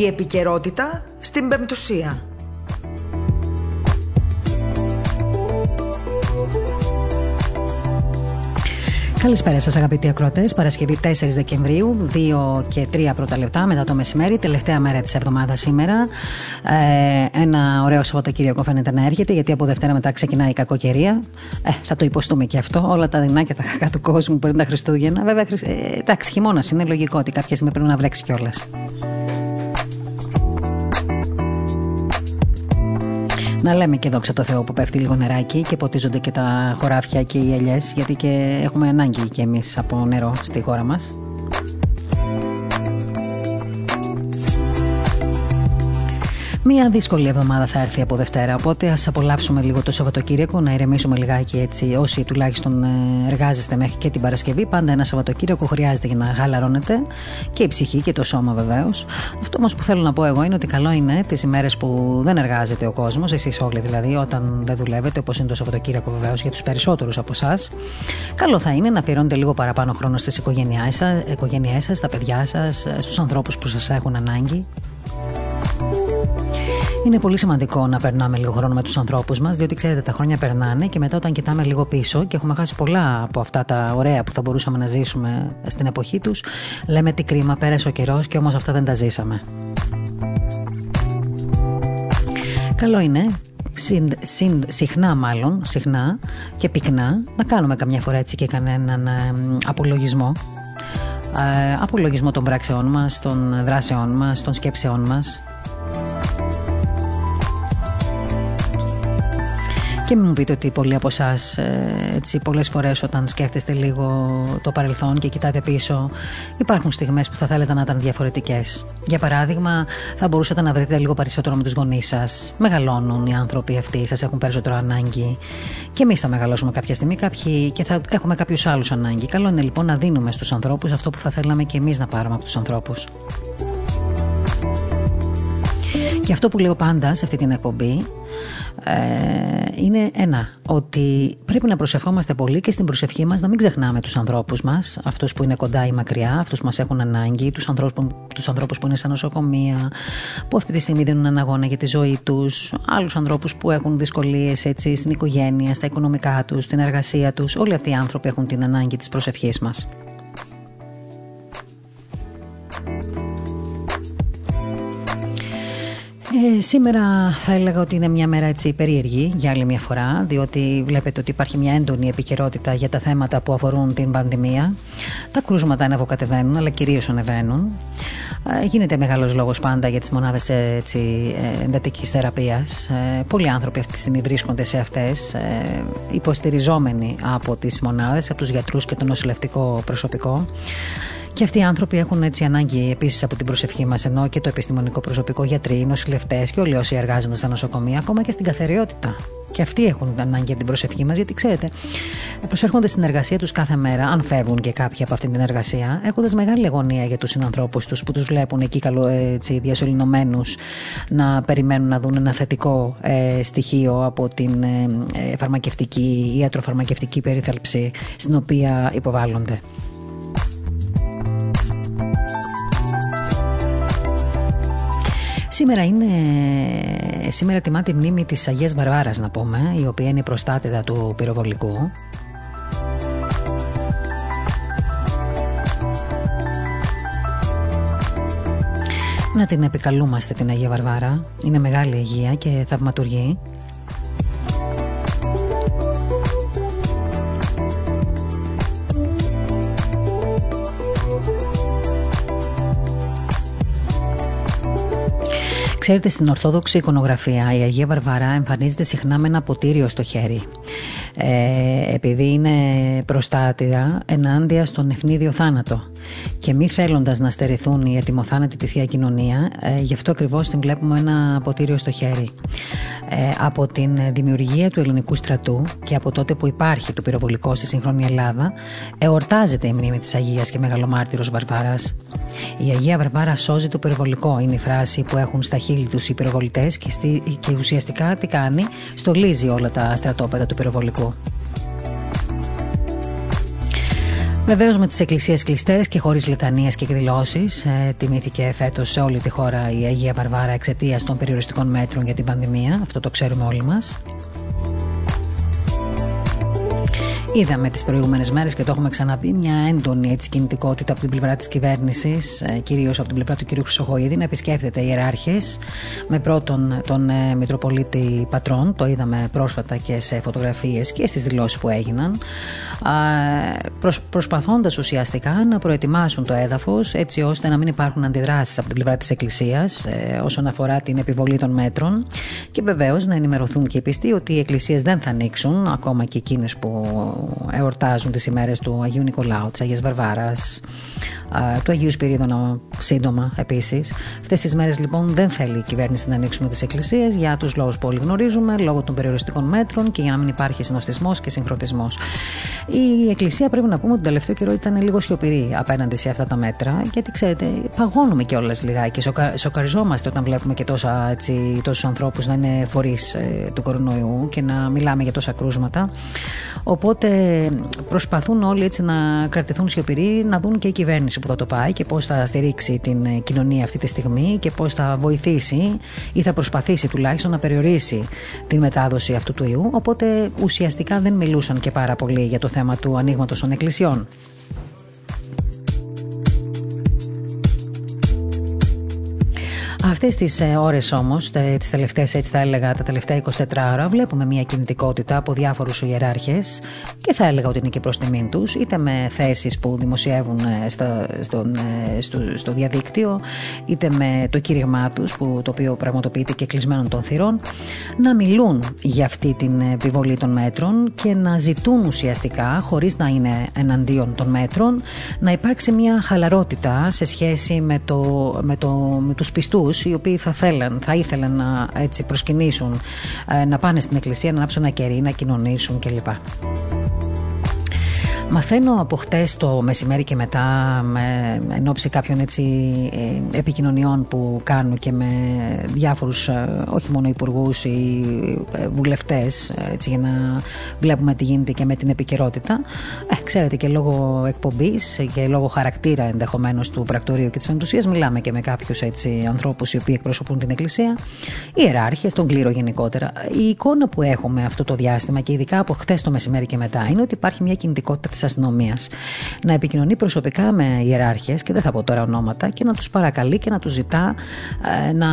Η επικαιρότητα στην Πεμπτουσία. Καλησπέρα σας, αγαπητοί ακροατές. Παρασκευή 4 Δεκεμβρίου, 2 και 3 πρώτα λεπτά μετά το μεσημέρι, τελευταία μέρα της εβδομάδας σήμερα. Ε, ένα ωραίο Σαββατοκύριακο φαίνεται να έρχεται, γιατί από Δευτέρα μετά ξεκινάει η κακοκαιρία. Ε, θα το υποστούμε και αυτό. Όλα τα δεινά και τα κακά του κόσμου πριν τα Χριστούγεννα. Βέβαια, ε, εντάξει, χειμώνας είναι λογικό ότι κάποια στιγμή πρέπει να βρέξει κιόλας. Να λέμε και δόξα τω Θεώ που πέφτει λίγο νεράκι και ποτίζονται και τα χωράφια και οι ελιές γιατί και έχουμε ανάγκη και εμείς από νερό στη χώρα μας. Μία δύσκολη εβδομάδα θα έρθει από Δευτέρα, οπότε ας απολαύσουμε λίγο το Σαββατοκύριακο, να ηρεμήσουμε λιγάκι έτσι, όσοι τουλάχιστον ε, εργάζεστε μέχρι και την Παρασκευή. Πάντα ένα Σαββατοκύριακο χρειάζεται για να χαλαρώνετε και η ψυχή και το σώμα βεβαίως. Αυτό όμως που θέλω να πω εγώ είναι ότι καλό είναι τις ημέρες που δεν εργάζεται ο κόσμος, εσείς όλοι δηλαδή, όταν δεν δουλεύετε, όπως είναι το Σαββατοκύριακο βεβαίως για τους περισσότερους από εσάς. Καλό θα είναι να αφιερώνετε λίγο παραπάνω χρόνο στις οικογένειές σας, στα παιδιά σας, στους ανθρώπους που σας έχουν ανάγκη. Είναι πολύ σημαντικό να περνάμε λίγο χρόνο με τους ανθρώπους μας, διότι ξέρετε, τα χρόνια περνάνε και μετά, όταν κοιτάμε λίγο πίσω και έχουμε χάσει πολλά από αυτά τα ωραία που θα μπορούσαμε να ζήσουμε στην εποχή τους, λέμε τι κρίμα, πέρασε ο καιρός και όμως αυτά δεν τα ζήσαμε. Καλό είναι συν, συν, συχνά μάλλον, συχνά και πυκνά να κάνουμε καμιά φορά έτσι και κανέναν ε, απολογισμό ε, απολογισμό των πράξεών μας, των δράσεών μας, των σκέψεών μας Και μην μου πείτε ότι πολλοί από εσάς, έτσι, πολλές φορές όταν σκέφτεστε λίγο το παρελθόν και κοιτάτε πίσω, υπάρχουν στιγμές που θα θέλετε να ήταν διαφορετικές. Για παράδειγμα, θα μπορούσατε να βρείτε λίγο περισσότερο με τους γονείς σας. Μεγαλώνουν οι άνθρωποι αυτοί, σας έχουν περισσότερο ανάγκη. Και εμείς θα μεγαλώσουμε κάποια στιγμή κάποιοι, και θα έχουμε κάποιους άλλους ανάγκη. Καλό είναι λοιπόν να δίνουμε στους ανθρώπους αυτό που θα θέλαμε και εμείς να πάρουμε από τους ανθρώπους. Και αυτό που λέω πάντα σε αυτή την εκπομπή ε, είναι ένα, ότι πρέπει να προσευχόμαστε πολύ και στην προσευχή μας να μην ξεχνάμε τους ανθρώπους μας, αυτούς που είναι κοντά ή μακριά, αυτούς που μας έχουν ανάγκη, τους ανθρώπους, τους ανθρώπους που είναι στα νοσοκομεία, που αυτή τη στιγμή δίνουν ένα αγώνα για τη ζωή τους, άλλους ανθρώπους που έχουν δυσκολίες έτσι, στην οικογένεια, στα οικονομικά τους, στην εργασία τους. Όλοι αυτοί οι άνθρωποι έχουν την ανάγκη της προσευχής μας. Ε, σήμερα θα έλεγα ότι είναι μια μέρα έτσι περίεργη για άλλη μια φορά, διότι βλέπετε ότι υπάρχει μια έντονη επικαιρότητα για τα θέματα που αφορούν την πανδημία. Τα κρούσματα ανεβοκατεβαίνουν, αλλά κυρίως ανεβαίνουν. Ε, γίνεται μεγάλος λόγος πάντα για τις μονάδες εντατικής θεραπείας. Ε, πολλοί άνθρωποι αυτή τη στιγμή βρίσκονται σε αυτές, ε, υποστηριζόμενοι από τις μονάδες, από τους γιατρούς και το νοσηλευτικό προσωπικό. Και αυτοί οι άνθρωποι έχουν έτσι ανάγκη επίσης από την προσευχή μας, ενώ και το επιστημονικό προσωπικό, γιατροί, νοσηλευτές και όλοι όσοι εργάζονται στα νοσοκομεία, ακόμα και στην καθαριότητα. Και αυτοί έχουν ανάγκη από την προσευχή μας, γιατί ξέρετε, προσέρχονται στην εργασία τους κάθε μέρα, αν φεύγουν και κάποιοι από αυτή την εργασία, έχοντας μεγάλη αγωνία για τους συνανθρώπους τους που τους βλέπουν εκεί καλο, διασωληνωμένους να περιμένουν να δουν ένα θετικό ε, στοιχείο από την ε, ε φαρμακευτική ή ιατροφαρμακευτική περίθαλψη στην οποία υποβάλλονται. Σήμερα είναι, σήμερα τιμάται η μνήμη της Αγίας Βαρβάρας να πούμε, η οποία είναι η προστάτηδα του πυροβολικού. Να την επικαλούμαστε την Αγία Βαρβάρα. Είναι μεγάλη Αγία και θαυματουργή. Ξέρετε, στην Ορθόδοξη εικονογραφία η Αγία Βαρβαρά εμφανίζεται συχνά με ένα ποτήριο στο χέρι. Ε, επειδή είναι προστάτηδα ενάντια στον ευνίδιο θάνατο και μη θέλοντας να στερηθούν οι ετοιμοθάνατοι τη Θεία Κοινωνία, ε, γι' αυτό ακριβώς την βλέπουμε ένα ποτήριο στο χέρι. Ε, από την δημιουργία του ελληνικού στρατού και από τότε που υπάρχει το πυροβολικό στη σύγχρονη Ελλάδα, εορτάζεται η μνήμη της Αγίας και Μεγαλομάρτυρος Βαρβάρας. Η Αγία Βαρβάρα σώζει το πυροβολικό, είναι η φράση που έχουν στα χείλη τους οι πυροβολητές και, και ουσιαστικά τι κάνει, στολίζει όλα τα στρατόπεδα του πυροβολικού. Βεβαίως με τις εκκλησίες κλειστές και χωρίς λιτανίες και εκδηλώσεις, ε, τιμήθηκε φέτος σε όλη τη χώρα η Αγία Βαρβάρα εξαιτίας των περιοριστικών μέτρων για την πανδημία. Αυτό το ξέρουμε όλοι μας. Είδαμε τις προηγούμενες μέρες και το έχουμε ξαναπεί μια έντονη έτσι, κινητικότητα από την πλευρά της κυβέρνησης, ε, κυρίως από την πλευρά του κ. Χρυσοχοίδη, να επισκέφτεται ιεράρχες με πρώτον τον ε, Μητροπολίτη Πατρών. Το είδαμε πρόσφατα και σε φωτογραφίες και στις δηλώσεις που έγιναν. Προσ, Προσπαθώντας ουσιαστικά να προετοιμάσουν το έδαφος έτσι ώστε να μην υπάρχουν αντιδράσεις από την πλευρά της Εκκλησίας ε, όσον αφορά την επιβολή των μέτρων και βεβαίως να ενημερωθούν και οι πιστοί ότι οι εκκλησίες δεν θα ανοίξουν, ακόμα και εκείνες που εορτάζουν τις ημέρες του Αγίου Νικολάου, της Αγίας Βαρβάρας, του Αγίου Σπυρίδωνα σύντομα επίσης. Αυτές τις μέρες λοιπόν δεν θέλει η κυβέρνηση να ανοίξουμε τις εκκλησίες για τους λόγους που όλοι γνωρίζουμε, λόγω των περιοριστικών μέτρων και για να μην υπάρχει συνοστισμός και συγχρονισμός. Η εκκλησία πρέπει να πούμε ότι τον τελευταίο καιρό ήταν λίγο σιωπηρή απέναντι σε αυτά τα μέτρα, γιατί ξέρετε, παγώνουμε κιόλας λιγάκι. Σοκα, σοκαριζόμαστε όταν βλέπουμε και τόσα, έτσι, τόσους ανθρώπους να είναι φορείς ε, του κορονοϊού και να μιλάμε για τόσα κρούσματα. Οπότε προσπαθούν όλοι έτσι να κρατηθούν σιωπηροί, να δουν και η κυβέρνηση που θα το πάει και πώς θα στηρίξει την ε, κοινωνία αυτή τη στιγμή και πώς θα βοηθήσει ή θα προσπαθήσει τουλάχιστον να περιορίσει την μετάδοση αυτού του ιού. Οπότε ουσιαστικά δεν μιλούσαν και πάρα πολύ για το θέμα του ανοίγματος των εκκλησιών. Αυτές τις ε, ώρες όμως, τις τελευταίες, έτσι θα έλεγα, τα τελευταία 24 ώρα, βλέπουμε μια κινητικότητα από διάφορους ιεράρχες και θα έλεγα ότι είναι και προς τιμήν τους, είτε με θέσεις που δημοσιεύουν ε, στα, στον, ε, στο, στο διαδίκτυο, είτε με το κήρυγμά τους, το οποίο πραγματοποιείται και κλεισμένων των θυρών, να μιλούν για αυτή την επιβολή των μέτρων και να ζητούν ουσιαστικά, χωρίς να είναι εναντίον των μέτρων, να υπάρξει μια χαλαρότητα σε σχέση με, το, με, το, με τους πιστούς οι οποίοι θα, θέλαν, θα ήθελαν να έτσι, προσκυνήσουν, ε, να πάνε στην εκκλησία, να ανάψουν ένα κερί, να κοινωνήσουν κλπ. Μαθαίνω από χτες το μεσημέρι και μετά, με, εν ώψη κάποιων έτσι, ε, επικοινωνιών που κάνω και με διάφορους, ε, όχι μόνο υπουργούς ή ε, βουλευτές, για να βλέπουμε τι γίνεται και με την επικαιρότητα. Ε, ξέρετε, και λόγω εκπομπής και λόγω χαρακτήρα ενδεχομένως του πρακτορείου και της φαντουσίας, μιλάμε και με κάποιους ανθρώπους οι οποίοι εκπροσωπούν την Εκκλησία, ιεράρχες, τον κλήρο γενικότερα. Η εικόνα που έχουμε αυτό το διάστημα και ειδικά από χτες το μεσημέρι και μετά είναι ότι υπάρχει μια κινητικότητα της αστυνομίας να επικοινωνεί προσωπικά με ιεράρχες και δεν θα πω τώρα ονόματα και να τους παρακαλεί και να τους ζητά ε, να,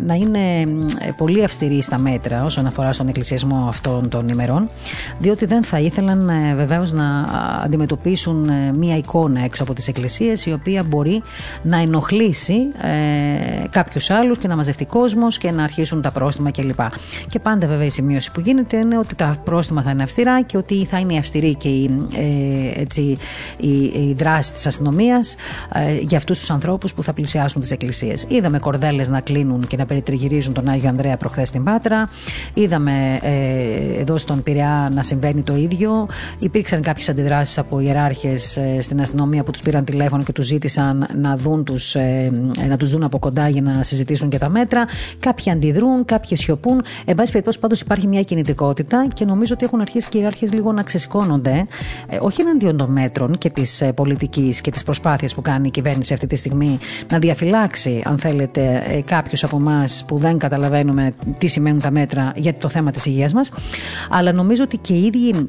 να είναι ε, πολύ αυστηροί στα μέτρα όσον αφορά στον εκκλησιασμό αυτών των ημερών, διότι δεν θα ήθελαν ε, βεβαίως να αντιμετωπίσουν μία εικόνα έξω από τις εκκλησίες η οποία μπορεί να ενοχλήσει ε, κάποιους άλλους και να μαζευτεί κόσμος και να αρχίσουν τα πρόστιμα κλπ. Και πάντα βέβαια η σημείωση που γίνεται είναι ότι τα πρόστιμα θα είναι αυστηρά και ότι θα είναι αυστηρή και η ε, έτσι, η, η δράση της αστυνομίας ε, για αυτούς τους ανθρώπους που θα πλησιάσουν τις εκκλησίες. Είδαμε κορδέλες να κλείνουν και να περιτριγυρίζουν τον Άγιο Ανδρέα προχθές στην Πάτρα. Είδαμε ε, εδώ στον Πειραιά να συμβαίνει το ίδιο. Υπήρξαν κάποιες αντιδράσεις από ιεράρχες ε, στην αστυνομία που τους πήραν τηλέφωνο και τους ζήτησαν να, δουν τους, ε, να τους δουν από κοντά για να συζητήσουν και τα μέτρα. Κάποιοι αντιδρούν, κάποιοι σιωπούν. Εν πάση περιπτώσει πάντως υπάρχει μια κινητικότητα και νομίζω ότι έχουν αρχίσει και οι ιεράρχες λίγο να ξεσηκώνονται ε, όχι εναντίον των μέτρων και της ε, πολιτικής και της προσπάθειας που κάνει η κυβέρνηση αυτή τη στιγμή να διαφυλάξει, αν θέλετε, ε, κάποιους από εμάς που δεν καταλαβαίνουμε τι σημαίνουν τα μέτρα για το θέμα της υγείας μας, αλλά νομίζω ότι και οι ίδιοι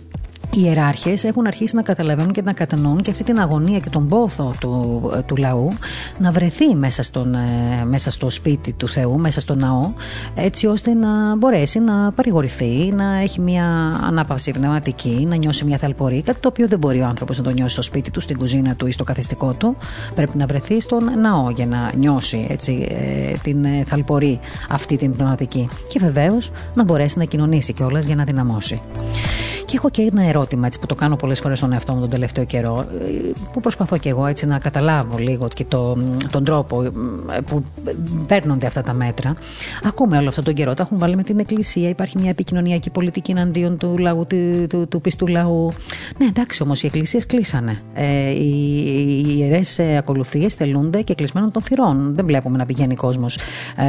οι ιεράρχες έχουν αρχίσει να καταλαβαίνουν και να κατανοούν και αυτή την αγωνία και τον πόθο του, του λαού να βρεθεί μέσα, στον, ε, μέσα στο σπίτι του Θεού, μέσα στο ναό, έτσι ώστε να μπορέσει να παρηγορηθεί, να έχει μια ανάπαυση πνευματική, να νιώσει μια θαλπορή, κάτι το οποίο δεν μπορεί ο άνθρωπος να το νιώσει στο σπίτι του, στην κουζίνα του ή στο καθιστικό του. Πρέπει να βρεθεί στον ναό για να νιώσει έτσι, ε, την ε, θαλπορή αυτή την πνευματική. Και βεβαίως να μπορέσει να κοινωνήσει κιόλας για να δυναμώσει. Και έχω και ένα ερώτημα έτσι, που το κάνω πολλές φορές στον εαυτό μου τον τελευταίο καιρό, ε, που προσπαθώ και εγώ έτσι να καταλάβω λίγο και το, τον τρόπο ε, που παίρνονται αυτά τα μέτρα. Ακούμε όλο αυτόν τον καιρό, τα έχουν βάλει με την Εκκλησία, υπάρχει μια επικοινωνιακή πολιτική εναντίον του λαού, του, του, του πιστού λαού. Ναι, εντάξει όμως, οι εκκλησίες κλείσανε. Ε, οι οι ιερές ακολουθίες θελούνται και κλεισμένων των θυρών. Δεν βλέπουμε να πηγαίνει κόσμος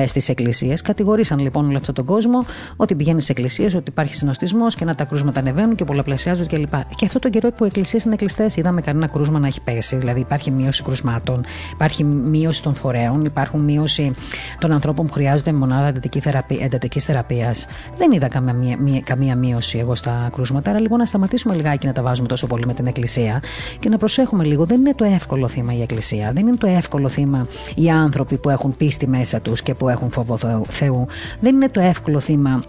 ε, στις εκκλησίες. Κατηγορήσαν λοιπόν όλο αυτόν τον κόσμο ότι πηγαίνει στις εκκλησίες, ότι υπάρχει συνοστισμός και να τα κρούσματα ανεβαίνουν ανεβαίνουν και πολλαπλασιάζονται κλπ. Και αυτό τον καιρό που οι εκκλησίες είναι κλειστές, είδαμε κανένα κρούσμα να έχει πέσει. Δηλαδή υπάρχει μείωση κρουσμάτων, υπάρχει μείωση των φορέων, υπάρχουν μείωση των ανθρώπων που χρειάζονται μονάδα εντατική θεραπείας. Δεν είδα καμία, καμία μείωση εγώ στα κρούσματα. Άρα λοιπόν να σταματήσουμε λιγάκι να τα βάζουμε τόσο πολύ με την Εκκλησία και να προσέχουμε λίγο. Δεν είναι το εύκολο θύμα η Εκκλησία. Δεν είναι το εύκολο θύμα οι άνθρωποι που έχουν πίστη μέσα τους και που έχουν φόβο Θεού. Δεν είναι το εύκολο θύμα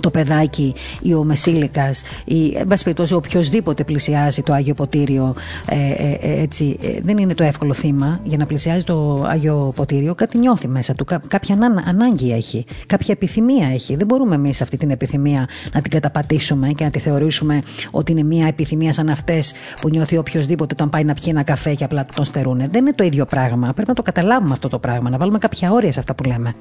το παιδάκι ή ο μεσήλικας ή εν πάση περιπτώσει οποιοδήποτε πλησιάζει το Άγιο Ποτήριο ε, ε, ε έτσι, ε, δεν είναι το εύκολο θύμα. Για να πλησιάζει το Άγιο Ποτήριο κάτι νιώθει μέσα του, κάποια ανάγκη έχει κάποια επιθυμία έχει. Δεν μπορούμε εμείς αυτή την επιθυμία να την καταπατήσουμε και να τη θεωρήσουμε ότι είναι μια επιθυμία σαν αυτές που νιώθει οποιοδήποτε όταν πάει να πιει ένα καφέ και απλά τον στερούν δεν είναι το ίδιο πράγμα. Πρέπει να το καταλάβουμε αυτό το πράγμα να βάλουμε κάποια όρια σε αυτά που λέμε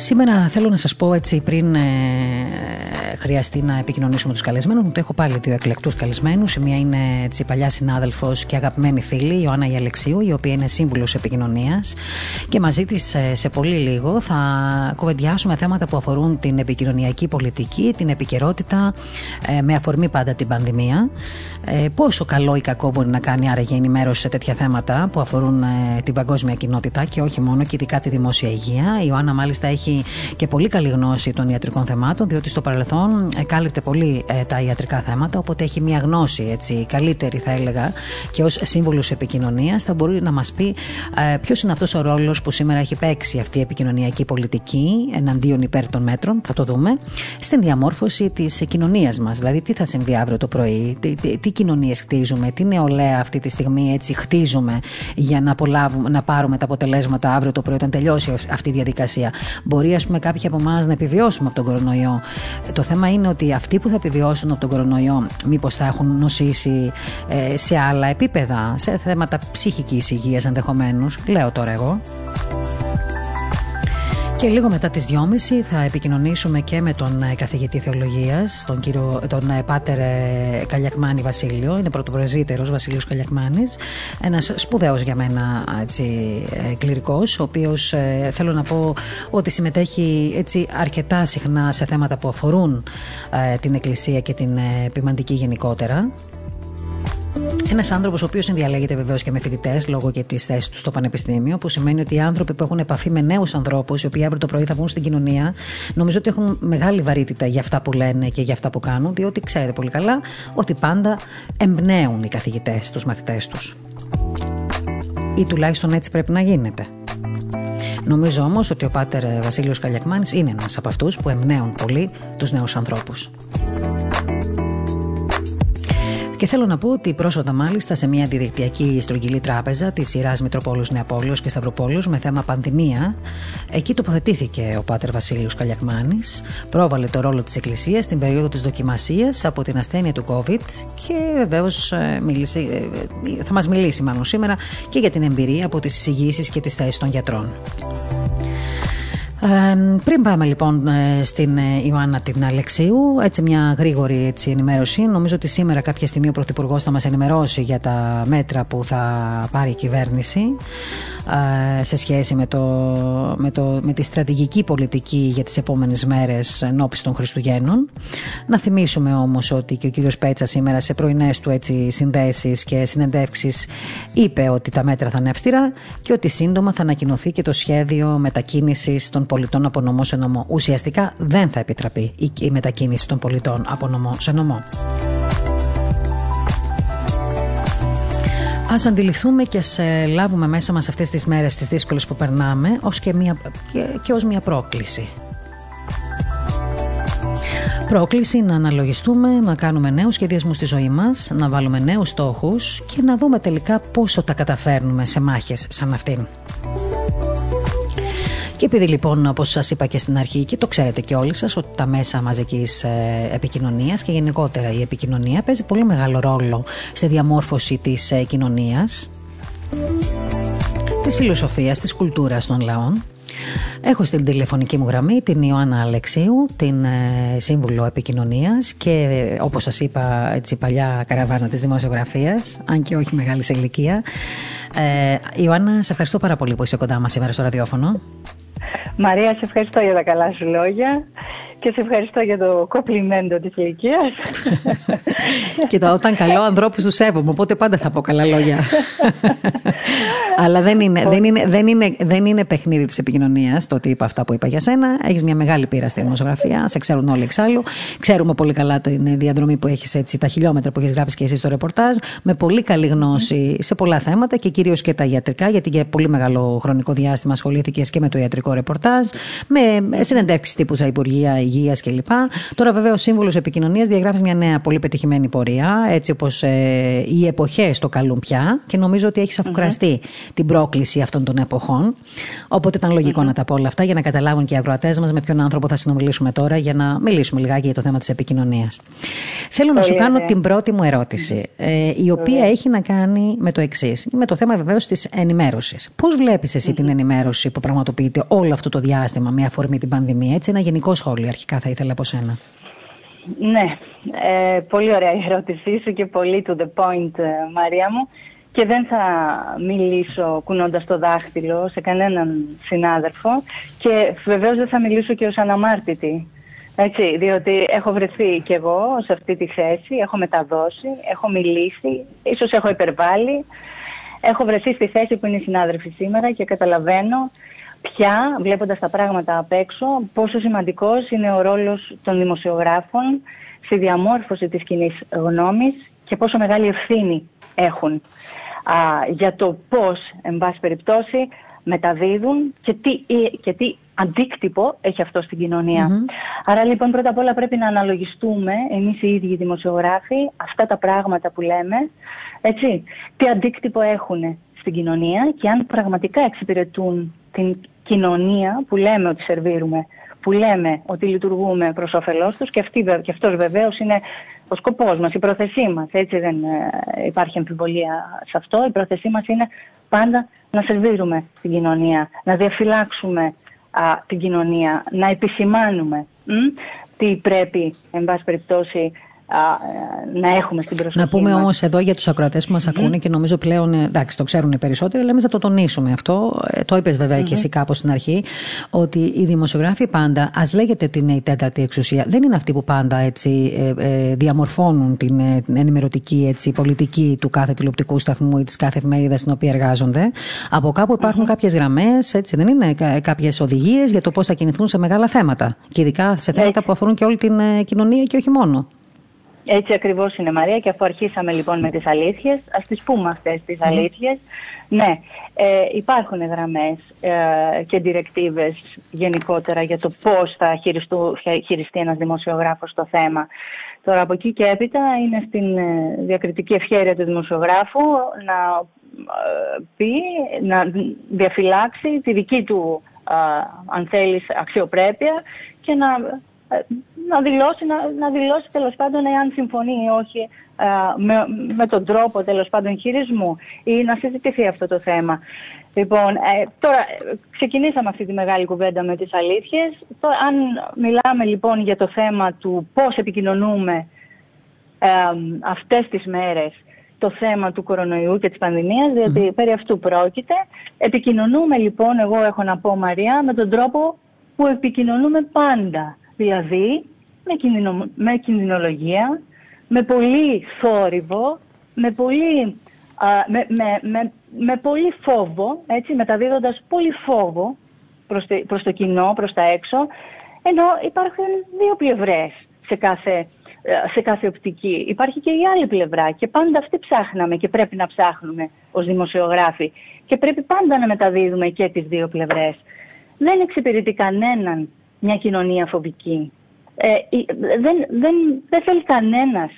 Σήμερα θέλω να σας πω έτσι πριν ε, χρειαστεί να επικοινωνήσουμε τους καλεσμένους μου. Το έχω πάλι δύο εκλεκτούς καλεσμένους. Η μία είναι έτσι, παλιά συνάδελφος και αγαπημένη φίλη, η Ιωάννα Ιαλεξίου, η οποία είναι σύμβουλος επικοινωνίας. Και μαζί της ε, σε πολύ λίγο θα κουβεντιάσουμε θέματα που αφορούν την επικοινωνιακή πολιτική, την επικαιρότητα, ε, με αφορμή πάντα την πανδημία. Ε, πόσο καλό ή κακό μπορεί να κάνει άραγε η ενημέρωση σε τέτοια θέματα που αφορούν την παγκόσμια κοινότητα και όχι μόνο και ειδικά τη δημόσια υγεία. Η Ιωάννα μάλιστα έχει και πολύ καλή γνώση των ιατρικών θεμάτων, διότι στο παρελθόν ε, κάλυπτε πολύ ε, τα ιατρικά θέματα, οπότε έχει μια γνώση έτσι, καλύτερη θα έλεγα και ως σύμβουλος επικοινωνίας θα μπορεί να μας πει ε, ποιος είναι αυτός ο ρόλος που σήμερα έχει παίξει αυτή η επικοινωνιακή πολιτική εναντίον υπέρ των μέτρων, θα το δούμε, στην διαμόρφωση της κοινωνίας μας. Δηλαδή, τι θα συμβεί αύριο το πρωί, τι, τι, τι κοινωνίες χτίζουμε, τι νεολαία αυτή τη στιγμή έτσι χτίζουμε για να, απολαύουμε, να πάρουμε τα αποτελέσματα αύριο το πρωί όταν τελειώσει αυτή η διαδικασία. Μπορεί, ας πούμε, κάποιοι από εμάς να επιβιώσουμε από τον κορονοϊό. Το θέμα είναι ότι αυτοί που θα επιβιώσουν από τον κορονοϊό, μήπως θα έχουν νοσήσει ε, σε άλλα επίπεδα, σε θέματα ψυχικής υγείας ενδεχομένως. Λέω τώρα εγώ. Και λίγο μετά τις 2.30 θα επικοινωνήσουμε και με τον ε, καθηγητή θεολογίας, τον, κύριο, τον ε, Πάτερ ε, Καλιακμάνη Βασίλειο, είναι πρωτοπρεσβύτερος Βασίλειος Καλιακμάνης, ένας σπουδαίος για μένα έτσι, κληρικός, ο οποίος θέλω να πω ότι συμμετέχει έτσι αρκετά συχνά σε θέματα που αφορούν την Εκκλησία και την ποιμαντική γενικότερα. Ένας άνθρωπος ο οποίος συνδιαλέγεται βεβαίως και με φοιτητές λόγω και της θέσης του στο πανεπιστήμιο, που σημαίνει ότι οι άνθρωποι που έχουν επαφή με νέους ανθρώπους, οι οποίοι αύριο το πρωί θα βγουν στην κοινωνία, νομίζω ότι έχουν μεγάλη βαρύτητα για αυτά που λένε και για αυτά που κάνουν, διότι ξέρετε πολύ καλά ότι πάντα εμπνέουν οι καθηγητές τους μαθητές τους. Ή τουλάχιστον έτσι πρέπει να γίνεται. Νομίζω όμως ότι ο πάτερ Βασίλειος Καλιακμάνης είναι ένας από αυτούς που εμπνέουν πολύ τους νέους ανθρώπους. Και θέλω να πω ότι πρόσφατα, μάλιστα, σε μια διαδικτυακή στρογγυλή τράπεζα της σειράς Μητροπόλους Νεαπόλεως και Σταυροπόλεω με θέμα πανδημία, εκεί τοποθετήθηκε ο Πάτερ Βασίλειος Καλιακμάνης, πρόβαλε το ρόλο της Εκκλησίας στην περίοδο της δοκιμασίας από την ασθένεια του COVID και βεβαίως ε, ε, θα μας μιλήσει μάλλον σήμερα και για την εμπειρία από τις εισηγήσεις και τις θέσεις των γιατρών πριν πάμε λοιπόν ε, στην ε, Ιωάννα την Αλεξίου, έτσι μια γρήγορη έτσι, ενημέρωση. Νομίζω ότι σήμερα κάποια στιγμή ο Πρωθυπουργός θα μας ενημερώσει για τα μέτρα που θα πάρει η κυβέρνηση ε, σε σχέση με, το, με, το, με τη στρατηγική πολιτική για τις επόμενες μέρες ενώπιση των Χριστουγέννων. Να θυμίσουμε όμως ότι και ο κύριος Πέτσα σήμερα σε πρωινές του έτσι συνδέσεις και συνεντεύξεις είπε ότι τα μέτρα θα είναι αυστηρά και ότι σύντομα θα ανακοινωθεί και το σχέδιο μετακίνησης των πολιτών από νομό σε νομό. Ουσιαστικά δεν θα επιτραπεί η μετακίνηση των πολιτών από νομό σε νομό. Ας αντιληφθούμε και ας ε, λάβουμε μέσα μας αυτές τις μέρες τις δύσκολες που περνάμε ως και, μια, και, και ως μια πρόκληση. Πρόκληση να αναλογιστούμε, να κάνουμε νέους σχεδιασμούς στη ζωή μας, να βάλουμε νέους στόχους και να δούμε τελικά πόσο τα καταφέρνουμε σε μάχες σαν αυτήν. Και επειδή λοιπόν, όπως σας είπα και στην αρχή, και το ξέρετε και όλοι σας, ότι τα μέσα μαζικής ε, επικοινωνίας και γενικότερα η επικοινωνία παίζει πολύ μεγάλο ρόλο στη διαμόρφωση της ε, κοινωνίας, της φιλοσοφίας, της κουλτούρας των λαών. Έχω στην τηλεφωνική μου γραμμή την Ιωάννα Αλεξίου, την ε, Σύμβουλο Επικοινωνίας και όπως σας είπα έτσι παλιά καραβάνα της δημοσιογραφίας, αν και όχι μεγάλης σε ηλικία. Ε, Ιωάννα, σε ευχαριστώ πάρα πολύ που είσαι κοντά μας σήμερα στο ραδιόφωνο. Μαρία, σε ευχαριστώ για τα καλά σου λόγια και σε ευχαριστώ για το κοπλιμέντο της ηλικίας. Κοίτα, όταν καλό ανθρώπους τους σέβομαι, οπότε πάντα θα πω καλά λόγια. Αλλά δεν είναι, δεν, είναι, δεν, είναι, δεν είναι παιχνίδι της επικοινωνίας το ότι είπα αυτά που είπα για σένα. Έχεις μια μεγάλη πείρα στη δημοσιογραφία, σε ξέρουν όλοι εξάλλου. Ξέρουμε πολύ καλά την διαδρομή που έχεις έτσι, τα χιλιόμετρα που έχεις γράψει και εσύ στο ρεπορτάζ. Με πολύ καλή γνώση σε πολλά θέματα και κυρίως και τα ιατρικά, γιατί για πολύ μεγάλο χρονικό διάστημα ασχολήθηκες και με το ιατρικό ρεπορτάζ, με συνεντεύξεις τύπου στα Υπουργεία Υγείας κλπ. Τώρα, βέβαια, ο σύμβουλος επικοινωνίας διαγράφει μια νέα πολύ πετυχημένη πορεία, έτσι όπως ε, οι εποχές το καλούν πια και νομίζω ότι έχει αφουκραστεί την πρόκληση αυτών των εποχών. Οπότε ήταν να τα πω όλα αυτά για να καταλάβουν και οι ακροατές μας με ποιον άνθρωπο θα συνομιλήσουμε τώρα για να μιλήσουμε λιγάκι για το θέμα της επικοινωνίας. Θέλω να σου κάνω την πρώτη μου ερώτηση, ε, η οποία έχει να κάνει με το εξής. Με το θέμα βεβαίως της ενημέρωσης. Πώς βλέπεις εσύ την ενημέρωση που πραγματοποιείται όλο αυτό το διάστημα με αφορμή την πανδημία, έτσι ένα γενικό σχόλιο αρχικά θα ήθελα από σένα. Ναι, ε, πολύ ωραία η ερώτησή σου και πολύ to the point, ε, Μαρία μου. Και δεν θα μιλήσω κουνώντας το δάχτυλο σε κανέναν συνάδελφο και βεβαίως δεν θα μιλήσω και ως αναμάρτητη. Έτσι, διότι έχω βρεθεί κι εγώ σε αυτή τη θέση, έχω μεταδώσει, έχω μιλήσει, ίσως έχω υπερβάλει. Έχω βρεθεί στη θέση που είναι οι συνάδελφοι σήμερα και καταλαβαίνω πια, βλέποντας τα πράγματα απ' έξω, πόσο σημαντικός είναι ο ρόλος των δημοσιογράφων στη διαμόρφωση της κοινή γνώμης και πόσο μεγάλη ευθύνη έχουν α, για το πώς, εν πάση περιπτώσει, μεταδίδουν και τι, και τι αντίκτυπο έχει αυτό στην κοινωνια Άρα λοιπόν πρώτα απ' όλα πρέπει να αναλογιστούμε εμείς οι ίδιοι δημοσιογράφοι αυτά τα πράγματα που λέμε, έτσι, τι αντίκτυπο έχουν στην κοινωνία και αν πραγματικά εξυπηρετούν την κοινωνία που λέμε ότι σερβίρουμε, που λέμε ότι λειτουργούμε προς όφελός τους και, αυτή, και αυτός βεβαίως είναι ο σκοπός μας, η πρόθεσή μας. Έτσι δεν ε, υπάρχει αμφιβολία σε αυτό. Η πρόθεσή μας είναι πάντα να σερβίρουμε την κοινωνία, να διαφυλάξουμε την κοινωνία, να επισημάνουμε τι πρέπει, εν πάση περιπτώσει, να έχουμε στην προσοχή Να πούμε όμως εδώ για τους ακροατές που μας ακούνε και νομίζω πλέον, εντάξει, το ξέρουν οι περισσότεροι, αλλά εμείς θα το τονίσουμε αυτό. Ε, το είπες βέβαια και εσύ κάπως στην αρχή, ότι οι δημοσιογράφοι πάντα, ας λέγεται ότι είναι η τέταρτη εξουσία, δεν είναι αυτοί που πάντα έτσι ε, ε, διαμορφώνουν την, ενημερωτική έτσι, πολιτική του κάθε τηλεοπτικού σταθμού ή της κάθε εφημερίδας στην οποία εργάζονται. Από κάπου υπάρχουν mm-hmm. κάποιες γραμμές, έτσι δεν είναι, κάποιες οδηγίες για το πώς θα κινηθούν σε μεγάλα θέματα. Και ειδικά σε θέματα που αφορούν και όλη την κοινωνία και όχι μόνο. Έτσι ακριβώς είναι Μαρία και αφού αρχίσαμε λοιπόν με τις αλήθειες, ας τις πούμε αυτές τις αλήθειες. Ναι, ε, υπάρχουν γραμμές ε, και διρεκτίβες γενικότερα για το πώς θα χειριστεί ένας δημοσιογράφος το θέμα. Τώρα από εκεί και έπειτα είναι στην ε, διακριτική ευχέρεια του δημοσιογράφου να ε, πει, να διαφυλάξει τη δική του, αν θέλεις, αξιοπρέπεια και να να δηλώσει, να, να δηλώσει τέλος πάντων εάν συμφωνεί ή όχι με, με τον τρόπο τέλος πάντων χειρισμού ή να συζητηθεί αυτό το θέμα. Λοιπόν, ε, τώρα ξεκινήσαμε αυτή τη μεγάλη κουβέντα με τις αλήθειες. Τώρα, αν μιλάμε λοιπόν για το θέμα του πώς επικοινωνούμε ε, αυτές τις μέρες το θέμα του κορονοϊού και της πανδημίας, διότι περί αυτού πρόκειται. Επικοινωνούμε λοιπόν, εγώ έχω να πω Μαρία, με τον τρόπο που επικοινωνούμε πάντα. Δηλαδή με, κινδυνο, με κινδυνολογία, με πολύ θόρυβο, με πολύ, με, με, με, πολύ φόβο, έτσι, μεταδίδοντας πολύ φόβο προς, προς το κοινό, προς τα έξω, ενώ υπάρχουν δύο πλευρές σε κάθε, σε κάθε οπτική. Υπάρχει και η άλλη πλευρά και πάντα αυτή ψάχναμε και πρέπει να ψάχνουμε ως δημοσιογράφοι και πρέπει πάντα να μεταδίδουμε και τις δύο πλευρές. Δεν εξυπηρετεί κανέναν μια κοινωνία φοβική. Ε, δεν, δεν, δεν θέλει κανένας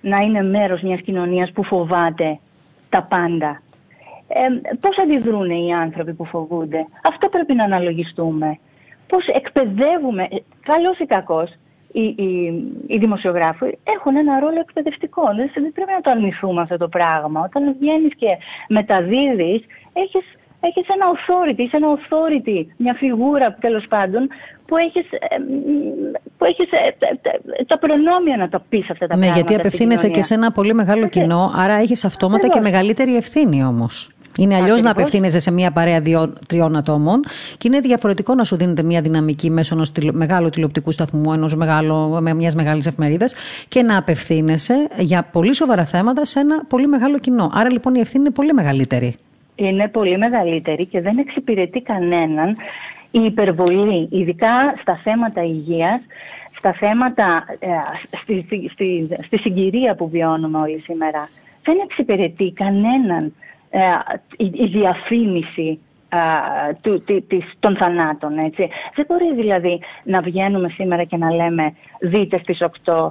να είναι μέρος μιας κοινωνίας που φοβάται τα πάντα. Ε, πώς αντιδρούν οι άνθρωποι που φοβούνται; Αυτό πρέπει να αναλογιστούμε. Πώς εκπαιδεύουμε, ε, καλός ή κακός, οι, οι, οι δημοσιογράφοι έχουν ένα ρόλο εκπαιδευτικό. Δεν πρέπει να το αρνηθούμε αυτό το πράγμα. Όταν βγαίνεις και μεταδίδεις, έχεις έχεις ένα authority, είσαι ένα authority, μια φιγούρα τέλος πάντων που έχεις, ε, που έχεις ε, τα προνόμια να τα πεις αυτά τα ναι, πράγματα. Ναι, γιατί απευθύνεσαι και σε ένα πολύ μεγάλο κοινό, άρα έχεις αυτόματα και μεγαλύτερη ευθύνη όμως. Είναι αλλιώς να απευθύνεσαι σε μια παρέα δύο, τριών ατόμων και είναι διαφορετικό να σου δίνεται μια δυναμική μέσω ενός μεγάλου τηλεοπτικού σταθμού, ενός μιας μεγάλης εφημερίδας και να απευθύνεσαι για πολύ σοβαρά θέματα σε ένα πολύ μεγάλο κοινό. Άρα λοιπόν η ευθύνη είναι πολύ μεγαλύτερη. Είναι πολύ μεγαλύτερη και δεν εξυπηρετεί κανέναν η υπερβολή, ειδικά στα θέματα υγείας, στα θέματα, ε, στη, στη, στη, συγκυρία που βιώνουμε όλοι σήμερα. Δεν εξυπηρετεί κανέναν ε, η, διαφήμιση ε, του, της, των θανάτων. Έτσι. Δεν μπορεί δηλαδή να βγαίνουμε σήμερα και να λέμε δείτε στις 8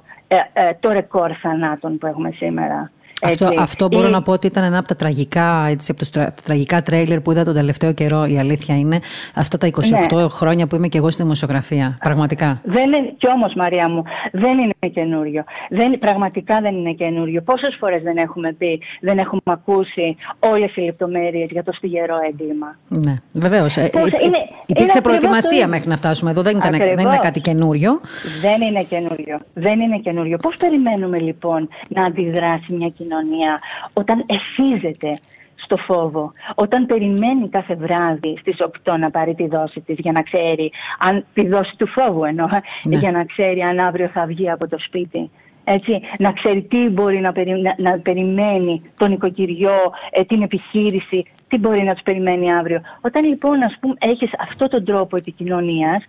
το ρεκόρ θανάτων που έχουμε σήμερα. Αυτό, αυτό μπορώ να πω ότι ήταν ένα από τα τραγικά, έτσι, από τα τραγικά τρέιλερ που είδα τον τελευταίο καιρό. Η αλήθεια είναι αυτά τα 28 ναι. χρόνια που είμαι και εγώ στη δημοσιογραφία. Πραγματικά. Δεν είναι, κι όμως, Μαρία μου, δεν είναι καινούριο. Δεν, πραγματικά δεν είναι καινούριο. Πόσες φορές δεν έχουμε πει, δεν έχουμε ακούσει όλες οι λεπτομέρειες για το στιγερό έγκλημα; Ναι, βεβαίως. Ε, υπήρξε προετοιμασία μέχρι να φτάσουμε εδώ. Δεν, ήταν, δεν είναι κάτι καινούριο. Δεν είναι καινούριο. Δεν είναι καινούριο. Πώς περιμένουμε λοιπόν να αντιδράσει μια κοινωνία κοινωνία όταν εφίζεται στο φόβο, όταν περιμένει κάθε βράδυ στις 8 να πάρει τη δόση της για να ξέρει, αν, τη δόση του φόβου εννοώ, ναι. για να ξέρει αν αύριο θα βγει από το σπίτι. Έτσι, να ξέρει τι μπορεί να, να, περιμένει τον οικοκυριό, ε, την επιχείρηση, τι μπορεί να τους περιμένει αύριο. Όταν λοιπόν ας πούμε, έχεις αυτόν τον τρόπο επικοινωνίας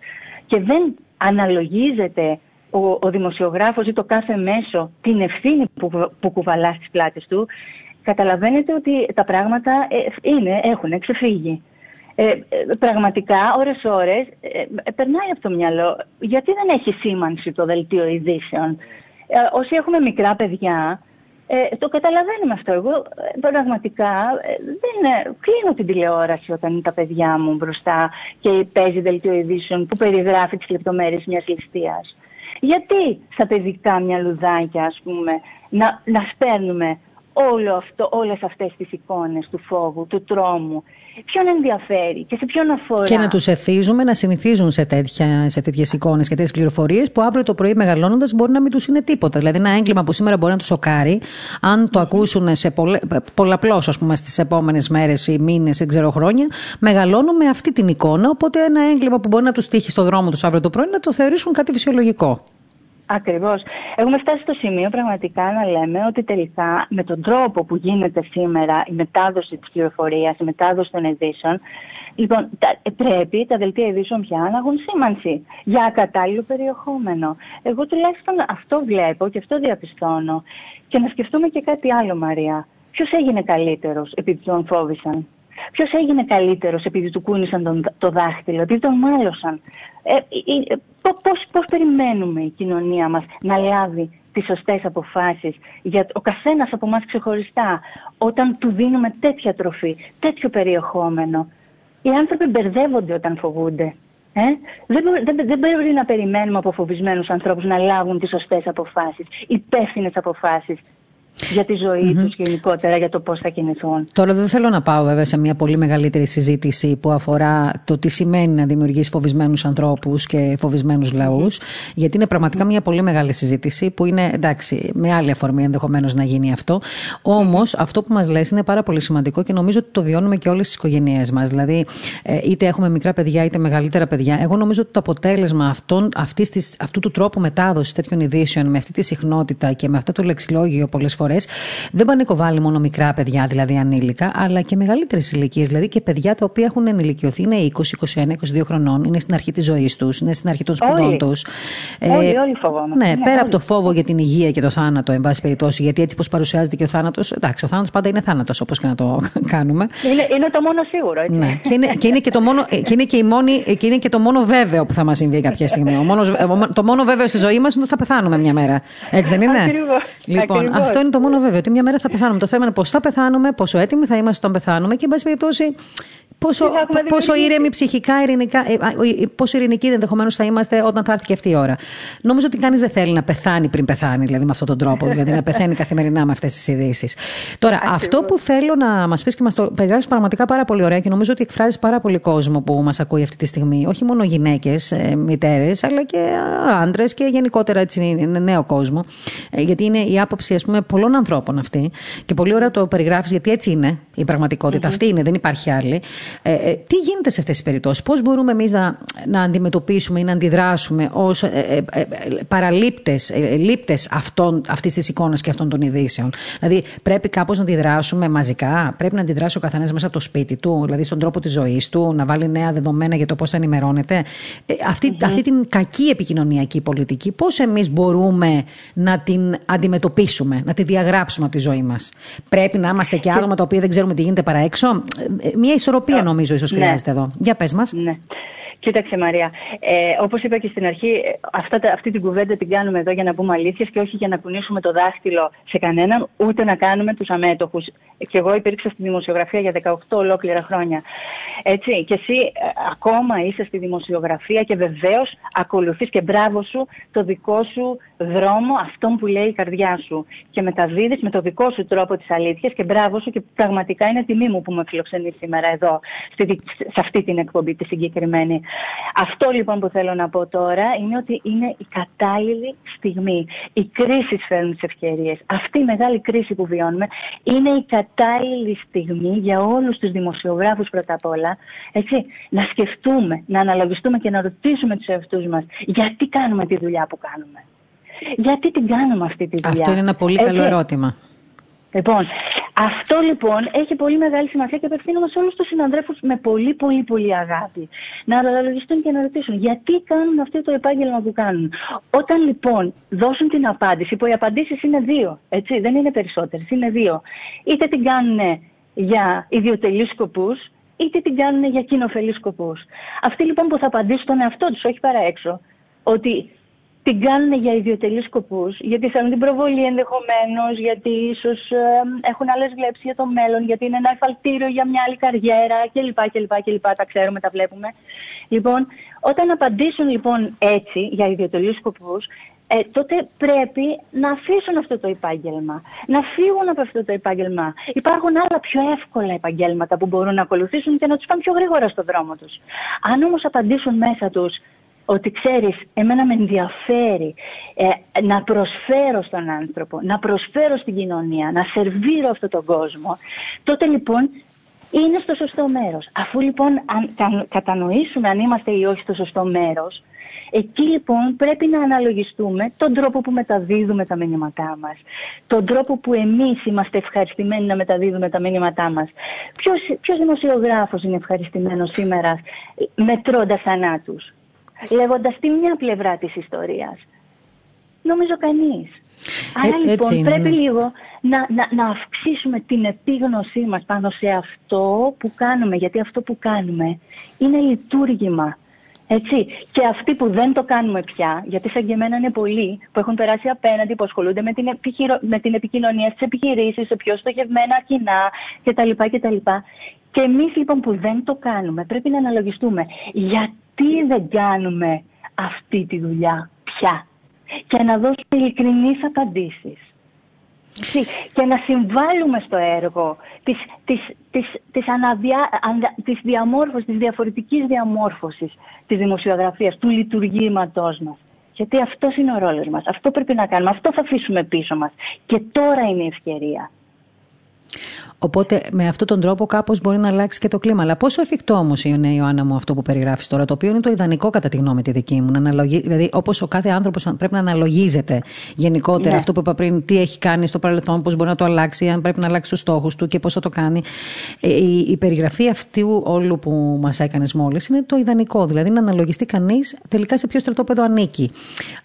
και δεν αναλογίζεται ο, ο δημοσιογράφος ή το κάθε μέσο την ευθύνη που, που κουβαλά στις πλάτες του, καταλαβαίνετε ότι τα πράγματα ε, είναι, έχουν ξεφύγει. Ε, ε, πραγματικά, ώρες-ώρες, ε, περνάει από το μυαλό. Γιατί δεν έχει σήμανση το δελτίο ειδήσεων; Ε, όσοι έχουμε μικρά παιδιά, ε, το καταλαβαίνουμε αυτό. Εγώ πραγματικά δεν κλείνω την τηλεόραση όταν είναι τα παιδιά μου μπροστά και παίζει δελτίο ειδήσεων που περιγράφει τις λεπτομέρειες μιας ληστείας. Γιατί στα παιδικά μυαλουδάκια, ας πούμε, να, να σπέρνουμε όλο αυτό, όλες αυτές τις εικόνες του φόβου, του τρόμου. Ποιον ενδιαφέρει και σε ποιον αφορά; Και να τους εθίζουμε να συνηθίζουν σε, τέτοια, σε τέτοιες εικόνες και τέτοιες πληροφορίες που αύριο το πρωί μεγαλώνοντας μπορεί να μην τους είναι τίποτα. Δηλαδή ένα έγκλημα που σήμερα μπορεί να τους σοκάρει, αν το ακούσουν σε πολλε, πολλαπλώς ας πούμε στις επόμενες μέρες ή μήνες ή ξέρω χρόνια, μεγαλώνουν με αυτή την εικόνα, οπότε ένα έγκλημα που μπορεί να τους τύχει στο δρόμο τους αύριο το πρωί να το θεωρήσουν κάτι φυσιολογικό. Ακριβώς. Έχουμε φτάσει στο σημείο πραγματικά να λέμε ότι τελικά με τον τρόπο που γίνεται σήμερα η μετάδοση της πληροφορίας, η μετάδοση των ειδήσεων, λοιπόν, πρέπει τα δελτία ειδήσεων πια να έχουν σήμανση για κατάλληλο περιεχόμενο. Εγώ τουλάχιστον αυτό βλέπω και αυτό διαπιστώνω. Και να σκεφτούμε και κάτι άλλο, Μαρία. Ποιος έγινε καλύτερος επειδή τον φόβησαν; Ποιος έγινε καλύτερος επειδή του κούνησαν τον, το δάχτυλο, επειδή τον μάλωσαν; Ε, ε, ε πώς, περιμένουμε η κοινωνία μας να λάβει τις σωστές αποφάσεις για ο καθένας από εμάς ξεχωριστά όταν του δίνουμε τέτοια τροφή, τέτοιο περιεχόμενο; Οι άνθρωποι μπερδεύονται όταν φοβούνται. Ε; Δεν, δεν, δεν πρέπει να περιμένουμε από φοβισμένους ανθρώπους να λάβουν τις σωστές αποφάσεις, υπεύθυνες αποφάσεις για τη ζωή mm-hmm. τους γενικότερα, για το πώς θα κινηθούν. Τώρα δεν θέλω να πάω βέβαια σε μια πολύ μεγαλύτερη συζήτηση που αφορά το τι σημαίνει να δημιουργήσει φοβισμένους ανθρώπους και φοβισμένους λαούς, γιατί είναι πραγματικά μια πολύ μεγάλη συζήτηση που είναι εντάξει με άλλη αφορμή ενδεχομένως να γίνει αυτό. Όμως αυτό που μας λες είναι πάρα πολύ σημαντικό και νομίζω ότι το βιώνουμε και όλες τις οικογένειές μας. Δηλαδή ε, είτε έχουμε μικρά παιδιά είτε μεγαλύτερα παιδιά. Εγώ νομίζω ότι το αποτέλεσμα αυτών, αυτής της, αυτού του τρόπου μετάδοσης τέτοιων ειδήσεων με αυτή τη συχνότητα και με αυτό το λεξιλόγιο πολλές φορές δεν πανικοβάλλει μόνο μικρά παιδιά, δηλαδή ανήλικα, αλλά και μεγαλύτερες ηλικίες. Δηλαδή και παιδιά τα οποία έχουν ενηλικιωθεί, είναι 20, 21, 22 χρονών, είναι στην αρχή της ζωής τους, είναι στην αρχή των σπουδών τους. Όλοι, όλοι, όλοι φοβόμαστε. Ναι, ναι, πέρα από το φόβο για την υγεία και το θάνατο, εν πάση περιπτώσει, γιατί έτσι πώ παρουσιάζεται και ο θάνατος. Εντάξει, ο θάνατος πάντα είναι θάνατος, όπως και να το κάνουμε. Είναι, είναι το μόνο σίγουρο, έτσι. Ναι. Και, είναι, και, είναι και, το μόνο, και, είναι και, η μόνη, και είναι και το μόνο βέβαιο που θα μας συμβεί κάποια στιγμή. Ο μόνος, το μόνο βέβαιο στη ζωή μας είναι ότι θα πεθάνουμε μια μέρα. Έτσι δεν είναι; Ακριβώς. Λοιπόν, Ακριβώς. αυτό είναι το μόνο βέβαιο, ότι μια μέρα θα πεθάνουμε. Το θέμα είναι πώς θα πεθάνουμε, πόσο έτοιμοι θα είμαστε όταν πεθάνουμε και, εν πάση περιπτώσει, πόσο, πόσο ήρεμοι ψυχικά, ειρηνικά, ε, πόσο ειρηνικοί ενδεχομένως θα είμαστε όταν θα έρθει και αυτή η ώρα. Νομίζω ότι κανείς δεν θέλει να πεθάνει πριν πεθάνει, δηλαδή με αυτόν τον τρόπο, δηλαδή να πεθαίνει καθημερινά με αυτές τις ειδήσεις. Τώρα, αυτό που θέλω να μας πεις και μας το περιγράφει πραγματικά πάρα πολύ ωραία και νομίζω ότι εκφράζει πάρα πολύ κόσμο που μας ακούει αυτή τη στιγμή. Όχι μόνο γυναίκες, μητέρες, αλλά και άντρες και γενικότερα έτσι νέο κόσμο. Ε, γιατί είναι η άποψη, ας πούμε, πολλών ανθρώπων αυτή. Και πολύ ωραία το περιγράφεις, γιατί έτσι είναι η πραγματικότητα. Αυτή είναι, δεν υπάρχει άλλη. Ε, ε, τι γίνεται σε αυτές τις περιπτώσεις, Πώς μπορούμε εμείς να, να αντιμετωπίσουμε ή να αντιδράσουμε ως ε, ε, ε παραλήπτες, λήπτες αυτής της εικόνας και αυτών των ειδήσεων; Δηλαδή, πρέπει κάπως να αντιδράσουμε μαζικά, πρέπει να αντιδράσει ο καθένας μέσα από το σπίτι του, δηλαδή στον τρόπο της ζωής του, να βάλει νέα δεδομένα για το πώς θα ενημερώνεται; αυτή, αυτή την κακή επικοινωνιακή πολιτική, πώς εμείς μπορούμε να την αντιμετωπίσουμε, να τη διαγράψουμε από τη ζωή μας; Πρέπει να είμαστε και άτομα τα οποία δεν ξέρουμε τι γίνεται παρά έξω; Μια ισορροπία νομίζω ίσως ναι. χρειάζεται εδώ. Για πες μας. Ναι. Κοίταξε Μαρία, ε, όπως είπα και στην αρχή, αυτά, αυτή την κουβέντα την κάνουμε εδώ για να πούμε αλήθειες και όχι για να κουνήσουμε το δάχτυλο σε κανέναν, ούτε να κάνουμε τους αμέτωχους. Και εγώ υπήρξα στη δημοσιογραφία για 18 ολόκληρα χρόνια. Έτσι, και εσύ ε, ακόμα είσαι στη δημοσιογραφία και βεβαίως ακολουθείς και μπράβο σου το δικό σου δρόμο, αυτόν που λέει η καρδιά σου. Και μεταδίδεις με το δικό σου τρόπο τις αλήθειες και μπράβο σου και πραγματικά είναι τιμή μου που με φιλοξενείς σήμερα εδώ, σε αυτή την εκπομπή τη συγκεκριμένη. Αυτό λοιπόν που θέλω να πω τώρα είναι ότι είναι η κατάλληλη στιγμή. Οι κρίσει φέρνουν τις ευκαιρίες. Αυτή η μεγάλη κρίση που βιώνουμε είναι η κατάλληλη στιγμή για όλους τους δημοσιογράφους πρώτα απ' όλα έτσι, να σκεφτούμε, να αναλογιστούμε και να ρωτήσουμε τους εαυτούς μας γιατί κάνουμε τη δουλειά που κάνουμε. Γιατί την κάνουμε αυτή τη δουλειά. Αυτό είναι ένα πολύ καλό ερώτημα. Λοιπόν, αυτό λοιπόν έχει πολύ μεγάλη σημασία και απευθύνομαι σε όλους τους συναδρέφου με πολύ πολύ πολύ αγάπη. Να αναλογιστούν και να ρωτήσουν γιατί κάνουν αυτό το επάγγελμα που κάνουν. Όταν λοιπόν δώσουν την απάντηση, που οι απαντήσεις είναι δύο, έτσι, δεν είναι περισσότερες, είναι δύο. Είτε την κάνουν για ιδιωτελείς σκοπούς, είτε την κάνουν για κοινοφελείς σκοπούς. Αυτοί λοιπόν που θα απαντήσουν τον εαυτό τους, όχι παρά έξω, ότι την κάνουν για ιδιωτελείς σκοπούς, γιατί θέλουν την προβολή ενδεχομένως, γιατί ίσως ε, έχουν άλλες βλέψεις για το μέλλον, γιατί είναι ένα εφαλτήριο για μια άλλη καριέρα κλπ. κλπ, κλπ τα ξέρουμε, τα βλέπουμε. Λοιπόν, όταν απαντήσουν λοιπόν έτσι για ιδιωτελείς σκοπούς, ε, τότε πρέπει να αφήσουν αυτό το επάγγελμα, να φύγουν από αυτό το επάγγελμα. Υπάρχουν άλλα πιο εύκολα επαγγέλματα που μπορούν να ακολουθήσουν και να τους πάνε πιο γρήγορα στο δρόμο τους. Αν όμως απαντήσουν μέσα τους ότι ξέρεις, εμένα με ενδιαφέρει ε, να προσφέρω στον άνθρωπο, να προσφέρω στην κοινωνία, να σερβίρω αυτόν τον κόσμο, τότε λοιπόν είναι στο σωστό μέρος. Αφού λοιπόν αν, κατανοήσουμε αν είμαστε ή όχι στο σωστό μέρος, εκεί λοιπόν πρέπει να αναλογιστούμε τον τρόπο που μεταδίδουμε τα μηνύματά μας, τον τρόπο που εμείς είμαστε ευχαριστημένοι να μεταδίδουμε τα μηνύματά μας. Ποιος, ποιος δημοσιογράφος είναι ευχαριστημένος σήμερα μετρώντας θανάτους; Λέγοντας τη μια πλευρά της ιστορίας. Νομίζω κανείς. Ε, Άρα λοιπόν πρέπει ναι. λίγο να, να, να αυξήσουμε την επίγνωσή μας πάνω σε αυτό που κάνουμε, γιατί αυτό που κάνουμε είναι λειτουργήμα. Έτσι. Και αυτοί που δεν το κάνουμε πια, γιατί σαν και εμένα είναι πολλοί που έχουν περάσει απέναντι, που ασχολούνται με την, επιχειρο... με την επικοινωνία στις επιχειρήσεις, σε πιο στοχευμένα κοινά κτλ. κτλ. Και εμείς λοιπόν που δεν το κάνουμε, πρέπει να αναλογιστούμε γιατί δεν κάνουμε αυτή τη δουλειά πια; Και να δώσουμε ειλικρινείς απαντήσεις. Και να συμβάλλουμε στο έργο της, της, της, της, αναδιά, της διαμόρφωσης, της διαφορετικής διαμόρφωσης της δημοσιογραφίας, του λειτουργήματός μας. Γιατί αυτός είναι ο ρόλος μας. Αυτό πρέπει να κάνουμε. Αυτό θα αφήσουμε πίσω μας. Και τώρα είναι η ευκαιρία. Οπότε με αυτόν τον τρόπο κάπως μπορεί να αλλάξει και το κλίμα. Αλλά πόσο εφικτό όμως είναι, Ιωάννα μου, αυτό που περιγράφεις τώρα, το οποίο είναι το ιδανικό κατά τη γνώμη τη δική μου. αναλογεί, δηλαδή, όπως ο κάθε άνθρωπος πρέπει να αναλογίζεται γενικότερα ναι. αυτό που είπα πριν, τι έχει κάνει στο παρελθόν, πώς μπορεί να το αλλάξει, αν πρέπει να αλλάξει τους στόχους του και πώς θα το κάνει. Ε, η, η περιγραφή αυτού όλου που μας έκανες μόλις είναι το ιδανικό. Δηλαδή να αναλογιστεί κανείς τελικά σε ποιο στρατόπεδο ανήκει.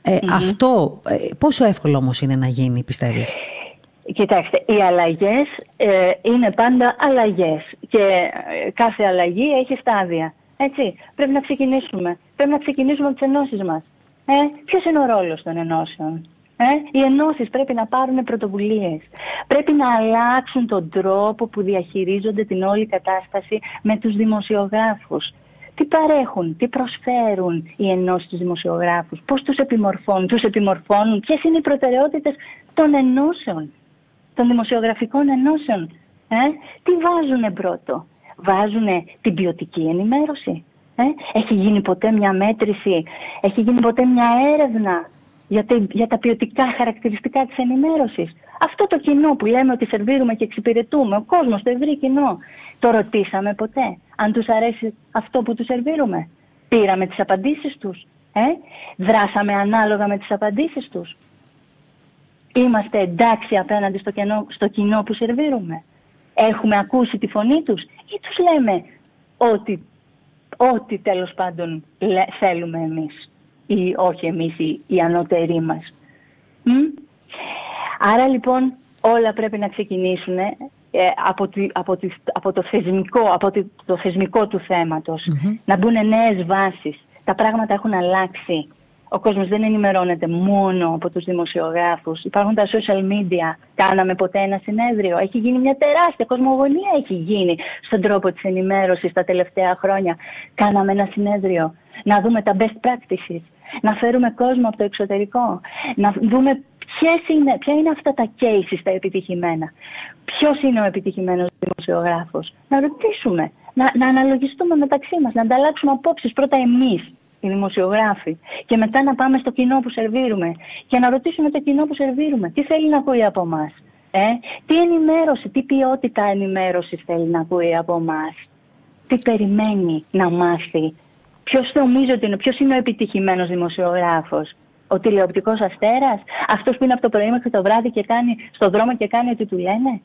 Ε, Αυτό ε, πόσο εύκολο όμως είναι να γίνει, πιστεύεις; Κοιτάξτε, οι αλλαγές ε, είναι πάντα αλλαγές και ε, κάθε αλλαγή έχει στάδια. Έτσι, πρέπει να ξεκινήσουμε. Πρέπει να ξεκινήσουμε από τις ενώσεις μας. Ε, ποιος είναι ο ρόλος των ενώσεων. Ε; Οι ενώσεις πρέπει να πάρουν πρωτοβουλίες. Πρέπει να αλλάξουν τον τρόπο που διαχειρίζονται την όλη κατάσταση με τους δημοσιογράφους. Τι παρέχουν, τι προσφέρουν οι ενώσεις τους δημοσιογράφους, πώς τους επιμορφώνουν, τους επιμορφώνουν, ποιες είναι οι προτεραιότητες των ενώσεων, των δημοσιογραφικών ενώσεων. Ε; Τι βάζουν πρώτο, βάζουν την ποιοτική ενημέρωση. Ε; Έχει γίνει ποτέ μια μέτρηση, έχει γίνει ποτέ μια έρευνα για, για τα ποιοτικά χαρακτηριστικά της ενημέρωσης; Αυτό το κοινό που λέμε ότι σερβίρουμε και εξυπηρετούμε, ο κόσμος, το ευρύ κοινό, το ρωτήσαμε ποτέ αν τους αρέσει αυτό που τους σερβίρουμε; Πήραμε τις απαντήσεις τους. Ε; Δράσαμε ανάλογα με τις απαντήσεις τους. Είμαστε εντάξει απέναντι στο, κοινό, στο κοινό που σερβίρουμε. Έχουμε ακούσει τη φωνή τους ή τους λέμε ότι, ότι τέλος πάντων θέλουμε εμείς ή όχι εμείς οι, οι ανώτεροι μας. Άρα λοιπόν όλα πρέπει να ξεκινήσουν ε, από, από, από, το θεσμικό, από το θεσμικό του θεματος Να μπουν νέες βάσεις. Τα πράγματα έχουν αλλάξει. Ο κόσμος δεν ενημερώνεται μόνο από τους δημοσιογράφους. Υπάρχουν τα social media. Κάναμε ποτέ ένα συνέδριο. Έχει γίνει μια τεράστια κοσμογονία έχει γίνει στον τρόπο της ενημέρωσης τα τελευταία χρόνια. Κάναμε ένα συνέδριο. Να δούμε τα best practices να φέρουμε κόσμο από το εξωτερικό, να δούμε είναι, ποια είναι αυτά τα cases τα επιτυχημένα. Ποιος είναι ο επιτυχημένος δημοσιογράφος. Να ρωτήσουμε, να, να αναλογιστούμε μεταξύ μας, να ανταλλάξουμε απόψεις πρώτα εμείς, οι δημοσιογράφοι, και μετά να πάμε στο κοινό που σερβίρουμε και να ρωτήσουμε το κοινό που σερβίρουμε τι θέλει να ακούει από εμάς. Ε; Τι ενημέρωση, τι ποιότητα ενημέρωσης θέλει να ακούει από εμάς; Τι περιμένει να μάθει; Ποιος νομίζει ότι είναι, ποιος είναι ο επιτυχημένος δημοσιογράφος, ο τηλεοπτικός αστέρας, αυτός που είναι από το πρωί μέχρι το βράδυ και κάνει στον δρόμο και κάνει ό,τι του λένε,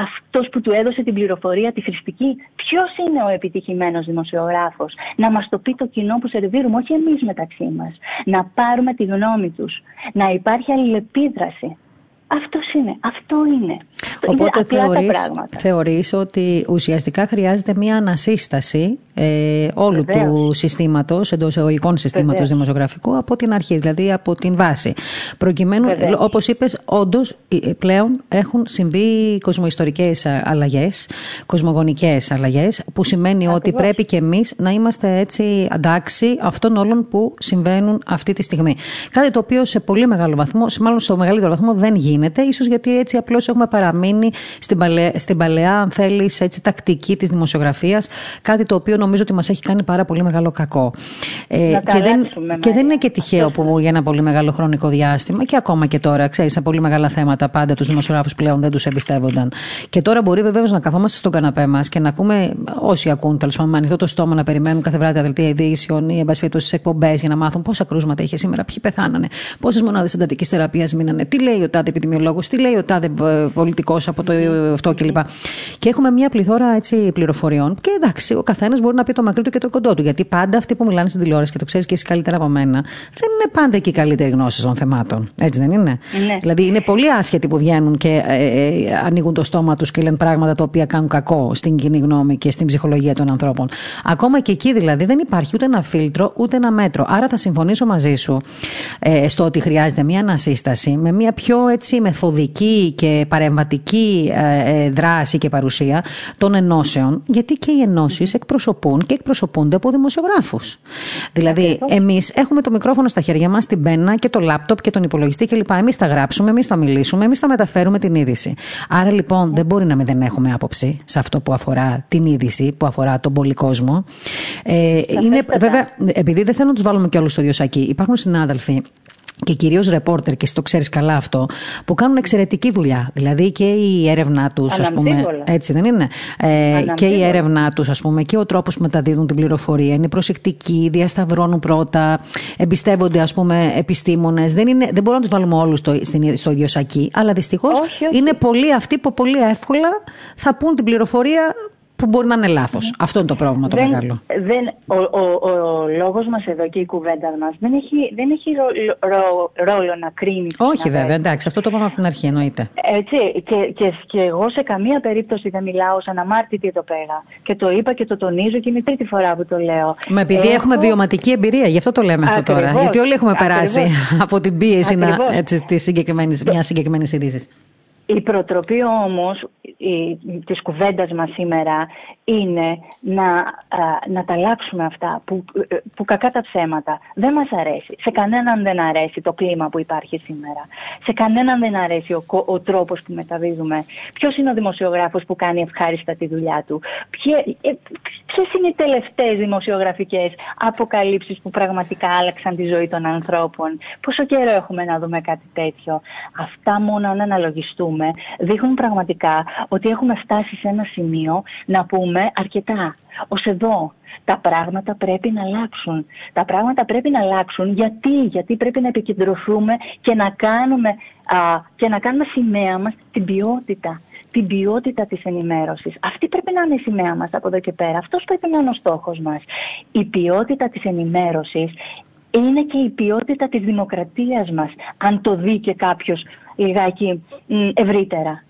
αυτός που του έδωσε την πληροφορία, τη χρηστική. Ποιος είναι ο επιτυχημένος δημοσιογράφος, να μας το πει το κοινό που σερβίρουμε, όχι εμείς μεταξύ μας. Να πάρουμε τη γνώμη τους, να υπάρχει αλληλεπίδραση. Αυτός είναι. Αυτό είναι. Οπότε θεωρείς, θεωρείς ότι ουσιαστικά χρειάζεται μια ανασύσταση ε, όλου του συστήματος, εντός εγωγικών συστήματος δημοσιογραφικού από την αρχή, δηλαδή από την βάση. Προκειμένου, Βεβαίως. όπως είπες, όντως ε, πλέον έχουν συμβεί κοσμοϊστορικές αλλαγές, κοσμογονικές αλλαγές, που σημαίνει ότι πρέπει και εμείς να είμαστε έτσι αντάξει αυτών όλων που συμβαίνουν αυτή τη στιγμή. Κάτι το οποίο σε πολύ μεγάλο βαθμό, μάλλον στο μεγαλύτερο βαθμό δεν γίνεται, ίσως γιατί έτσι απλώς έχουμε παραμείνει στην παλαιά, στην παλαιά αν θέλεις, έτσι, τακτική της δημοσιογραφίας, κάτι το οποίο νομίζω ότι μας έχει κάνει πάρα πολύ μεγάλο κακό. Ε, και, δεν, και δεν είναι και τυχαίο που για ένα πολύ μεγάλο χρονικό διάστημα και ακόμα και τώρα, ξέρεις, σε πολύ μεγάλα θέματα πάντα τους δημοσιογράφους πλέον δεν τους εμπιστεύονταν. Και τώρα μπορεί βεβαίως να καθόμαστε στον καναπέ μας και να ακούμε όσοι ακούν, τέλος πάντων, με ανοιχτό το στόμα να περιμένουν κάθε βράδυ τα δελτία ειδήσεων ή εν στι εκπομπές για να μάθουν πόσα κρούσματα είχε σήμερα, ποιοι πεθάνανε, πόσες μονάδες εντατική θεραπείας μείνανε, τι λέει ο τάδε επιδημιολόγο, τι λέει ο τάδε ε, πολιτικός από το αυτό κλπ. Και έχουμε μια πληθώρα έτσι, πληροφοριών και εντάξει, ο καθένας μπορεί να πει το μακρύ του και το κοντό του. Γιατί πάντα αυτοί που μιλάνε στην τηλεόραση και το ξέρεις και εσύ καλύτερα από μένα, δεν είναι πάντα εκεί καλύτερη γνώση των θεμάτων. Έτσι δεν είναι; Ναι. Δηλαδή είναι πολύ άσχετοι που βγαίνουν και ε, ε, ανοίγουν το στόμα τους και λένε πράγματα τα οποία κάνουν κακό στην κοινή γνώμη και στην ψυχολογία των ανθρώπων. Ακόμα και εκεί δηλαδή δεν υπάρχει ούτε ένα φίλτρο ούτε ένα μέτρο. Άρα θα συμφωνήσω μαζί σου ε, στο ότι χρειάζεται μια ανασύσταση με μια πιο έτσι μεθοδική και παρεμβατική ε, ε δράση και παρουσία των ενώσεων, γιατί και οι ενώσεις εκπροσωπούν και εκπροσωπούνται από δημοσιογράφους. Δηλαδή, εμείς έχουμε το μικρόφωνο στα χέρια μας, την πένα και το λάπτοπ και τον υπολογιστή κλπ. Εμείς θα γράψουμε, εμείς θα μιλήσουμε, εμείς θα μεταφέρουμε την είδηση. Άρα λοιπόν δεν μπορεί να μην δεν έχουμε άποψη σε αυτό που αφορά την είδηση, που αφορά τον πολύ κόσμο. Ε, είναι, βέβαια, επειδή δεν θέλω να τους βάλουμε και όλους στο ίδιο σακί, υπάρχουν συνάδελφοι και κυρίως ρεπόρτερ, και εσύ το ξέρεις καλά αυτό, που κάνουν εξαιρετική δουλειά. Δηλαδή και η έρευνά τους, ας πούμε. Έτσι δεν είναι; Ε, και η έρευνά τους, ας πούμε, και ο τρόπος που μεταδίδουν την πληροφορία. Είναι προσεκτικοί, διασταυρώνουν πρώτα, εμπιστεύονται, ας πούμε, επιστήμονες. Δεν, δεν μπορούμε να τους βάλουμε όλους στο, στο ίδιο σακί. Αλλά δυστυχώς είναι πολλοί αυτοί που πολύ εύκολα θα πούν την πληροφορία που μπορεί να είναι λάθος. Αυτό είναι το πρόβλημα το δεν, μεγάλο. Δεν, ο, ο, ο, ο λόγος μας εδώ και η κουβέντα μας δεν έχει, δεν έχει ρόλο να κρίνει. Όχι, βέβαια, εντάξει, αυτό το είπαμε από την αρχή, εννοείται. Έτσι, και, και, και εγώ σε καμία περίπτωση δεν μιλάω σαν αμάρτητη εδώ πέρα. Και το είπα και το τονίζω και είναι η τρίτη φορά που το λέω. Μα επειδή Έχω... έχουμε βιωματική εμπειρία, γι' αυτό το λέμε αυτό τώρα. Γιατί όλοι έχουμε περάσει από την πίεση να, έτσι, της συγκεκριμένης, μιας συγκεκριμένης είδησης. Η προτροπή όμως η, της κουβέντας μας σήμερα είναι να, να τα αλλάξουμε αυτά που, που κακά τα ψέματα. Δεν μας αρέσει. Σε κανέναν δεν αρέσει το κλίμα που υπάρχει σήμερα. Σε κανέναν δεν αρέσει ο, ο τρόπος που μεταδίδουμε. Ποιος είναι ο δημοσιογράφος που κάνει ευχάριστα τη δουλειά του; Ποιε, ε, ποιες είναι οι τελευταίες δημοσιογραφικές αποκαλύψεις που πραγματικά άλλαξαν τη ζωή των ανθρώπων; Πόσο καιρό έχουμε να δούμε κάτι τέτοιο; Αυτά μόνο αν αναλογιστούμε δείχνουν πραγματικά ότι έχουμε φτάσει σε ένα σημείο να πούμε αρκετά. Ως εδώ. Τα πράγματα πρέπει να αλλάξουν. Τα πράγματα πρέπει να αλλάξουν γιατί, γιατί πρέπει να επικεντρωθούμε και να κάνουμε, α, και να κάνουμε σημαία μας την ποιότητα την ποιότητα της ενημέρωσης. Αυτή πρέπει να είναι η σημαία μας από εδώ και πέρα. Αυτός πρέπει να είναι ο στόχος μας. Η ποιότητα της ενημέρωσης είναι και η ποιότητα της δημοκρατίας μας, αν το δει και κάποιος λιγάκι ευρύτερα.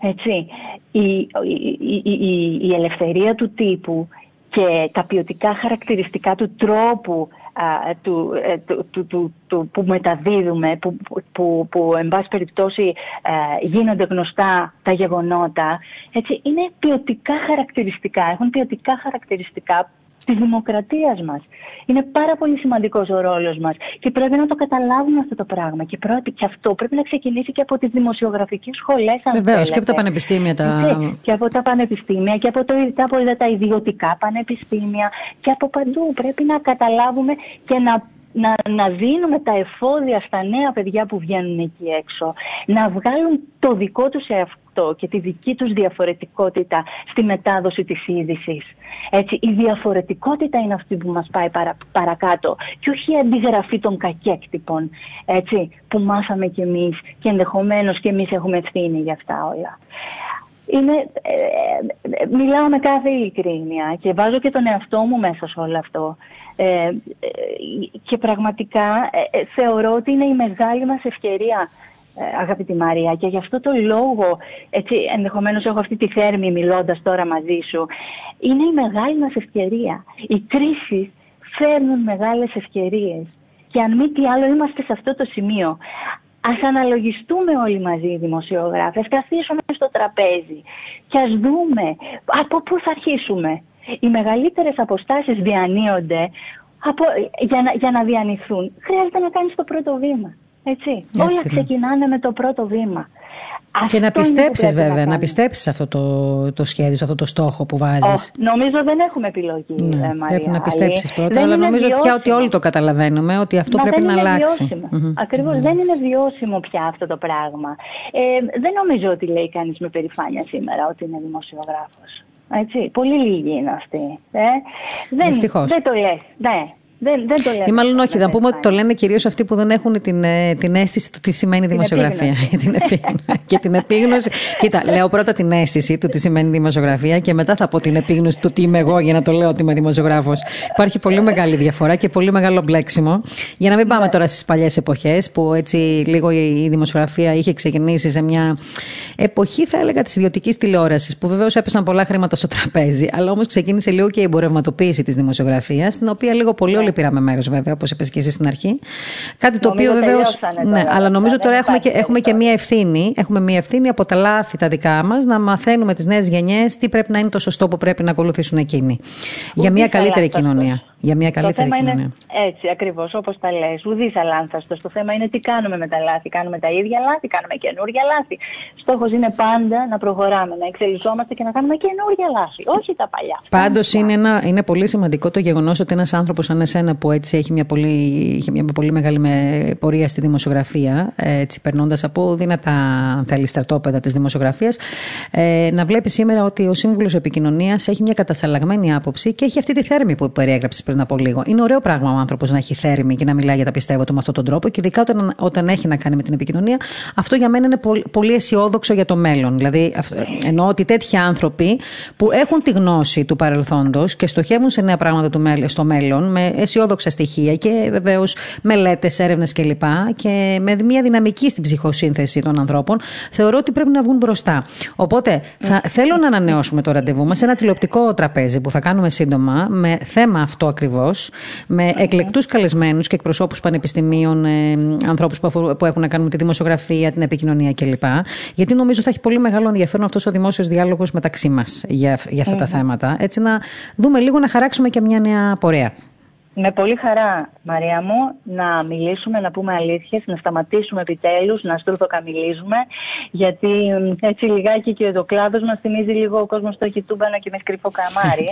Έτσι. Η, η, η, η ελευθερία του τύπου και τα ποιοτικά χαρακτηριστικά του τρόπου α, του, ε, του, του, του, που μεταδίδουμε, που, που, που εν πάση περιπτώσει ε, γίνονται γνωστά τα γεγονότα, έτσι, είναι ποιοτικά χαρακτηριστικά, έχουν ποιοτικά χαρακτηριστικά της δημοκρατίας μας. Είναι πάρα πολύ σημαντικός ο ρόλος μας και πρέπει να το καταλάβουμε αυτό το πράγμα. Και, πρώτη, και αυτό πρέπει να ξεκινήσει και από τις δημοσιογραφικές σχολές, αν Βεβαίως, και από τα πανεπιστήμια. Τα... Και από τα πανεπιστήμια και από, το, από τα ιδιωτικά πανεπιστήμια και από παντού. Πρέπει να καταλάβουμε και να να, να δίνουμε τα εφόδια στα νέα παιδιά που βγαίνουν εκεί έξω, να βγάλουν το δικό τους εαυτό και τη δική τους διαφορετικότητα στη μετάδοση της είδησης. Έτσι, η διαφορετικότητα είναι αυτή που μας πάει παρα, παρακάτω και όχι η αντιγραφή των κακέκτυπων έτσι, που μάθαμε κι εμείς και ενδεχομένως και εμείς έχουμε ευθύνη για αυτά όλα. Είναι, ε, ε, μιλάω με κάθε ειλικρίνεια και βάζω και τον εαυτό μου μέσα σε όλο αυτό. Ε, και πραγματικά θεωρώ ότι είναι η μεγάλη μας ευκαιρία αγαπητή Μαρία και γι' αυτό το λόγο έτσι, ενδεχομένως έχω αυτή τη θέρμη μιλώντας τώρα μαζί σου είναι η μεγάλη μας ευκαιρία. Οι κρίσεις φέρνουν μεγάλες ευκαιρίες και αν μη τι άλλο είμαστε σε αυτό το σημείο. Ας αναλογιστούμε όλοι μαζί οι δημοσιογράφοι, ας καθίσουμε στο τραπέζι και ας δούμε από πού θα αρχίσουμε. Οι μεγαλύτερες αποστάσεις διανύονται από, για, να, για να διανυθούν. Χρειάζεται να κάνεις το πρώτο βήμα. Έτσι. Έτσι Όλα ξεκινάνε με το πρώτο βήμα. Και να πιστέψεις, βέβαια, να, να πιστέψεις αυτό το, το σχέδιο, αυτό το στόχο που βάζεις. νομίζω δεν έχουμε επιλογή, ναι, ε, Μαρία. Πρέπει να πιστέψεις πρώτα, αλλά νομίζω βιώσιμο. πια ότι όλοι το καταλαβαίνουμε ότι αυτό πρέπει να αλλάξει. Ακριβώς. Δεν είναι βιώσιμο πια αυτό το πράγμα. Ε, δεν νομίζω ότι λέει κανείς με περηφάνεια σήμερα ότι είναι δημοσιογράφος. Έτσι. Πολύ λίγοι είναι αυτοί. Ε. Δεν, δεν το λες. Ναι. Δεν, δεν το λέμε. Ή μάλλον όχι, να πούμε ότι το λένε κυρίως αυτοί που δεν έχουν την, ε, την αίσθηση του τι σημαίνει την δημοσιογραφία. την και την επίγνωση. Κοίτα, λέω πρώτα την αίσθηση του τι σημαίνει δημοσιογραφία και μετά θα πω την επίγνωση του τι είμαι εγώ για να το λέω ότι είμαι δημοσιογράφος. Υπάρχει πολύ μεγάλη διαφορά και πολύ μεγάλο μπλέξιμο. Για να μην πάμε ναι. τώρα στις παλιές εποχές που έτσι λίγο η δημοσιογραφία είχε ξεκινήσει σε μια εποχή, θα έλεγα, της ιδιωτικής τηλεόρασης που βεβαίως έπεσαν πολλά χρήματα στο τραπέζι. Αλλά όμως ξεκίνησε λίγο και η εμπορευματοποίηση της δημοσιογραφίας, στην οποία λίγο πολύ όλοι πήραμε μέρος, βέβαια, όπως είπες και εσύ στην αρχή. Κάτι το οποίο βεβαίως. Ναι, αλλά νομίζω τώρα έχουμε και, έχουμε και μία ευθύνη. Έχουμε μία ευθύνη από τα λάθη τα δικά μας να μαθαίνουμε τις νέες γενιές τι πρέπει να είναι το σωστό που πρέπει να ακολουθήσουν εκείνοι. Για μια καλύτερη κοινωνία για μια καλύτερη το θέμα κοινωνία. Είναι έτσι, ακριβώς όπως τα λες. Ουδής αλάνθαστος. Το θέμα είναι τι κάνουμε με τα λάθη. Κάνουμε τα ίδια λάθη, κάνουμε καινούργια λάθη. Στόχος είναι πάντα να προχωράμε, να εξελισσόμαστε και να κάνουμε καινούργια λάθη. Όχι τα παλιά. Πάντως είναι, είναι πολύ σημαντικό το γεγονός ότι ένας άνθρωπος σαν εσένα που έτσι έχει μια πολύ, έχει μια πολύ μεγάλη πορεία στη δημοσιογραφία, έτσι περνώντας από δυνατά θέλεις στρατόπεδα της δημοσιογραφίας, ε, να βλέπεις σήμερα ότι ο σύμβουλος επικοινωνίας έχει μια κατασταλαγμένη άποψη και έχει αυτή τη θέρμη που περιέγραψες πριν από λίγο. Είναι ωραίο πράγμα ο άνθρωπος να έχει θέρμη και να μιλάει για τα πιστεύω του με αυτόν τον τρόπο και ειδικά όταν, όταν έχει να κάνει με την επικοινωνία. Αυτό για μένα είναι πολύ, πολύ αισιόδοξο για το μέλλον. Δηλαδή, εννοώ ότι τέτοιοι άνθρωποι που έχουν τη γνώση του παρελθόντος και στοχεύουν σε νέα πράγματα του, στο μέλλον με αισιόδοξα στοιχεία και βεβαίως μελέτες, έρευνες κλπ. Και με μια δυναμική στην ψυχοσύνθεση των ανθρώπων, θεωρώ ότι πρέπει να βγουν μπροστά. Οπότε θα, θέλω να ανανεώσουμε το ραντεβού μας σε ένα τηλεοπτικό τραπέζι που θα κάνουμε σύντομα με θέμα αυτό ακριβώς, με εκλεκτούς καλεσμένους και εκπροσώπους πανεπιστημίων, ε, ανθρώπους που, που έχουν να κάνουν με τη δημοσιογραφία, την επικοινωνία κλπ. Γιατί νομίζω θα έχει πολύ μεγάλο ενδιαφέρον αυτός ο δημόσιος διάλογος μεταξύ μας για, για αυτά τα θέματα. Έτσι να δούμε λίγο να χαράξουμε και μια νέα πορεία. Με πολύ χαρά, Μαρία μου, να μιλήσουμε, να πούμε αλήθειες, να σταματήσουμε επιτέλους, να στρουθοκαμιλίζουμε, γιατί έτσι λιγάκι και το κλάδος μας θυμίζει λίγο ο κόσμος στο έχει τούμπανο και με σκρυφό καμάρι.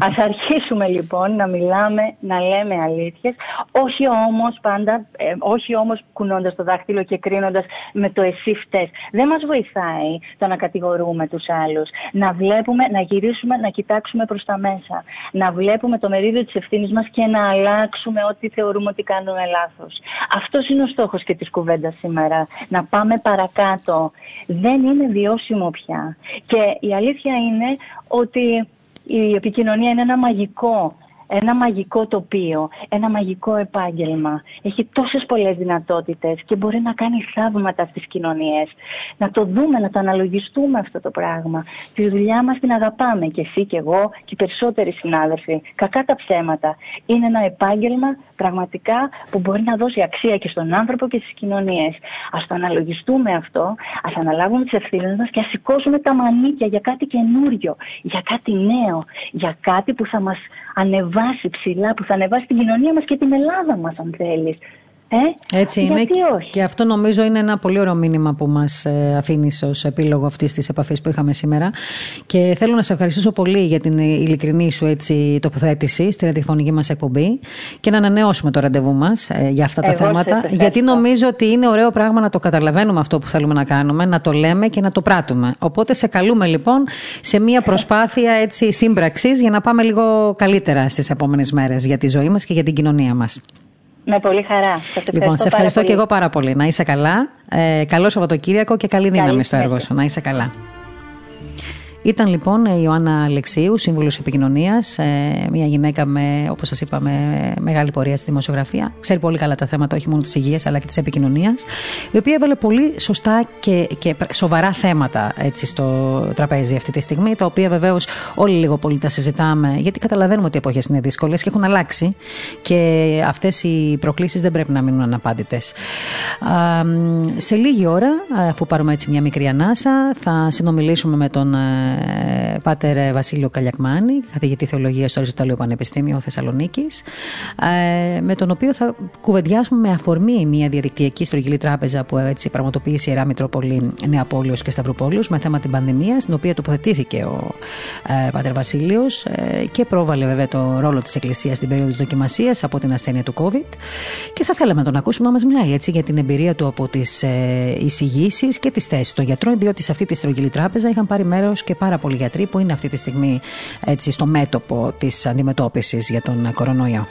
Ας αρχίσουμε λοιπόν να μιλάμε, να λέμε αλήθειες, όχι όμως πάντα, ε, όχι όμως κουνώντας το δάχτυλο και κρίνοντας με το εσύ φταίς. Δεν μας βοηθάει το να κατηγορούμε τους άλλους. Να βλέπουμε, να γυρίσουμε, να κοιτάξουμε προς τα μέσα. Να βλέπουμε το μερίδιο της ευθύνης μας και να αλλάξουμε ό,τι θεωρούμε ότι κάνουμε λάθος. Αυτός είναι ο στόχος και της κουβέντας σήμερα. Να πάμε παρακάτω. Δεν είναι βιώσιμο πια. Και η αλήθεια είναι ότι η επικοινωνία είναι ένα μαγικό ένα μαγικό τοπίο, ένα μαγικό επάγγελμα. Έχει τόσες πολλές δυνατότητες και μπορεί να κάνει θαύματα στις κοινωνίες. Να το δούμε, να το αναλογιστούμε αυτό το πράγμα. Τη δουλειά μας την αγαπάμε και εσύ και εγώ και οι περισσότεροι συνάδελφοι. Κακά τα ψέματα. Είναι ένα επάγγελμα πραγματικά που μπορεί να δώσει αξία και στον άνθρωπο και στις κοινωνίες. Ας το αναλογιστούμε αυτό, ας αναλάβουμε τις ευθύνες μας και ας σηκώσουμε τα μανίκια για κάτι καινούριο, για κάτι νέο, για κάτι που θα μας ανεβάσει ψηλά, που θα ανεβάσει την κοινωνία μας και την Ελλάδα μας αν θέλεις. Ε, Έτσι είναι. Όχι; Και αυτό νομίζω είναι ένα πολύ ωραίο μήνυμα που μας ε, αφήνει ως επίλογο αυτής της επαφής που είχαμε σήμερα. Και θέλω να σε ευχαριστήσω πολύ για την ειλικρινή σου έτσι, τοποθέτηση στη ραδιοφωνική μας εκπομπή και να ανανεώσουμε το ραντεβού μας ε, για αυτά τα θέματα. Γιατί νομίζω ότι είναι ωραίο πράγμα να το καταλαβαίνουμε αυτό που θέλουμε να κάνουμε, να το λέμε και να το πράττουμε. Οπότε σε καλούμε λοιπόν σε μια προσπάθεια σύμπραξης για να πάμε λίγο καλύτερα στις επόμενες μέρες για τη ζωή μας και για την κοινωνία μας. Με πολύ χαρά. λοιπόν, σε ευχαριστώ και εγώ πάρα πολύ. Να είσαι καλά. Ε, καλό Σαββατοκύριακο και καλή δύναμη στο έργο σου. Να είσαι καλά. Ήταν λοιπόν η Ιωάννα Αλεξίου, σύμβουλος επικοινωνίας, ε, μια γυναίκα με, όπως σας είπα, με μεγάλη πορεία στη δημοσιογραφία. Ξέρει πολύ καλά τα θέματα όχι μόνο της υγείας αλλά και της επικοινωνίας, η οποία έβαλε πολύ σωστά και, και σοβαρά θέματα έτσι, στο τραπέζι αυτή τη στιγμή, τα οποία βεβαίως όλοι λίγο πολύ τα συζητάμε, γιατί καταλαβαίνουμε ότι οι εποχές είναι δύσκολες και έχουν αλλάξει και αυτές οι προκλήσεις δεν πρέπει να μείνουν αναπάντητες. Σε λίγη ώρα, αφού πάρουμε έτσι μια μικρή ανάσα, θα συνομιλήσουμε με τον ε, Πάτερ Βασίλειο Καλιακμάνη, καθηγητή θεολογίας στο Αριστοτέλειο Πανεπιστήμιο Θεσσαλονίκης, ε, με τον οποίο θα κουβεντιάσουμε με αφορμή μια διαδικτυακή στρογγυλή τράπεζα που έτσι πραγματοποίησε η Ιερά Μητρόπολη Νεαπόλεω και Σταυροπόλεω με θέμα την πανδημία, στην οποία τοποθετήθηκε ο ε, Πάτερ Βασίλειος ε, και πρόβαλε βέβαια το ρόλο της Εκκλησίας στην περίοδο της δοκιμασίας από την ασθένεια του COVID. Και θα θέλαμε να τον ακούσουμε να μας μιλάει έτσι για την εμπειρία του από τις εισηγήσεις και τις θέσεις των γιατρών, διότι σε αυτή τη στρογγυλή τράπεζα είχαν πάρει μέρος και πάρα πολλοί γιατροί που είναι αυτή τη στιγμή έτσι, στο μέτωπο της αντιμετώπισης για τον κορονοϊό.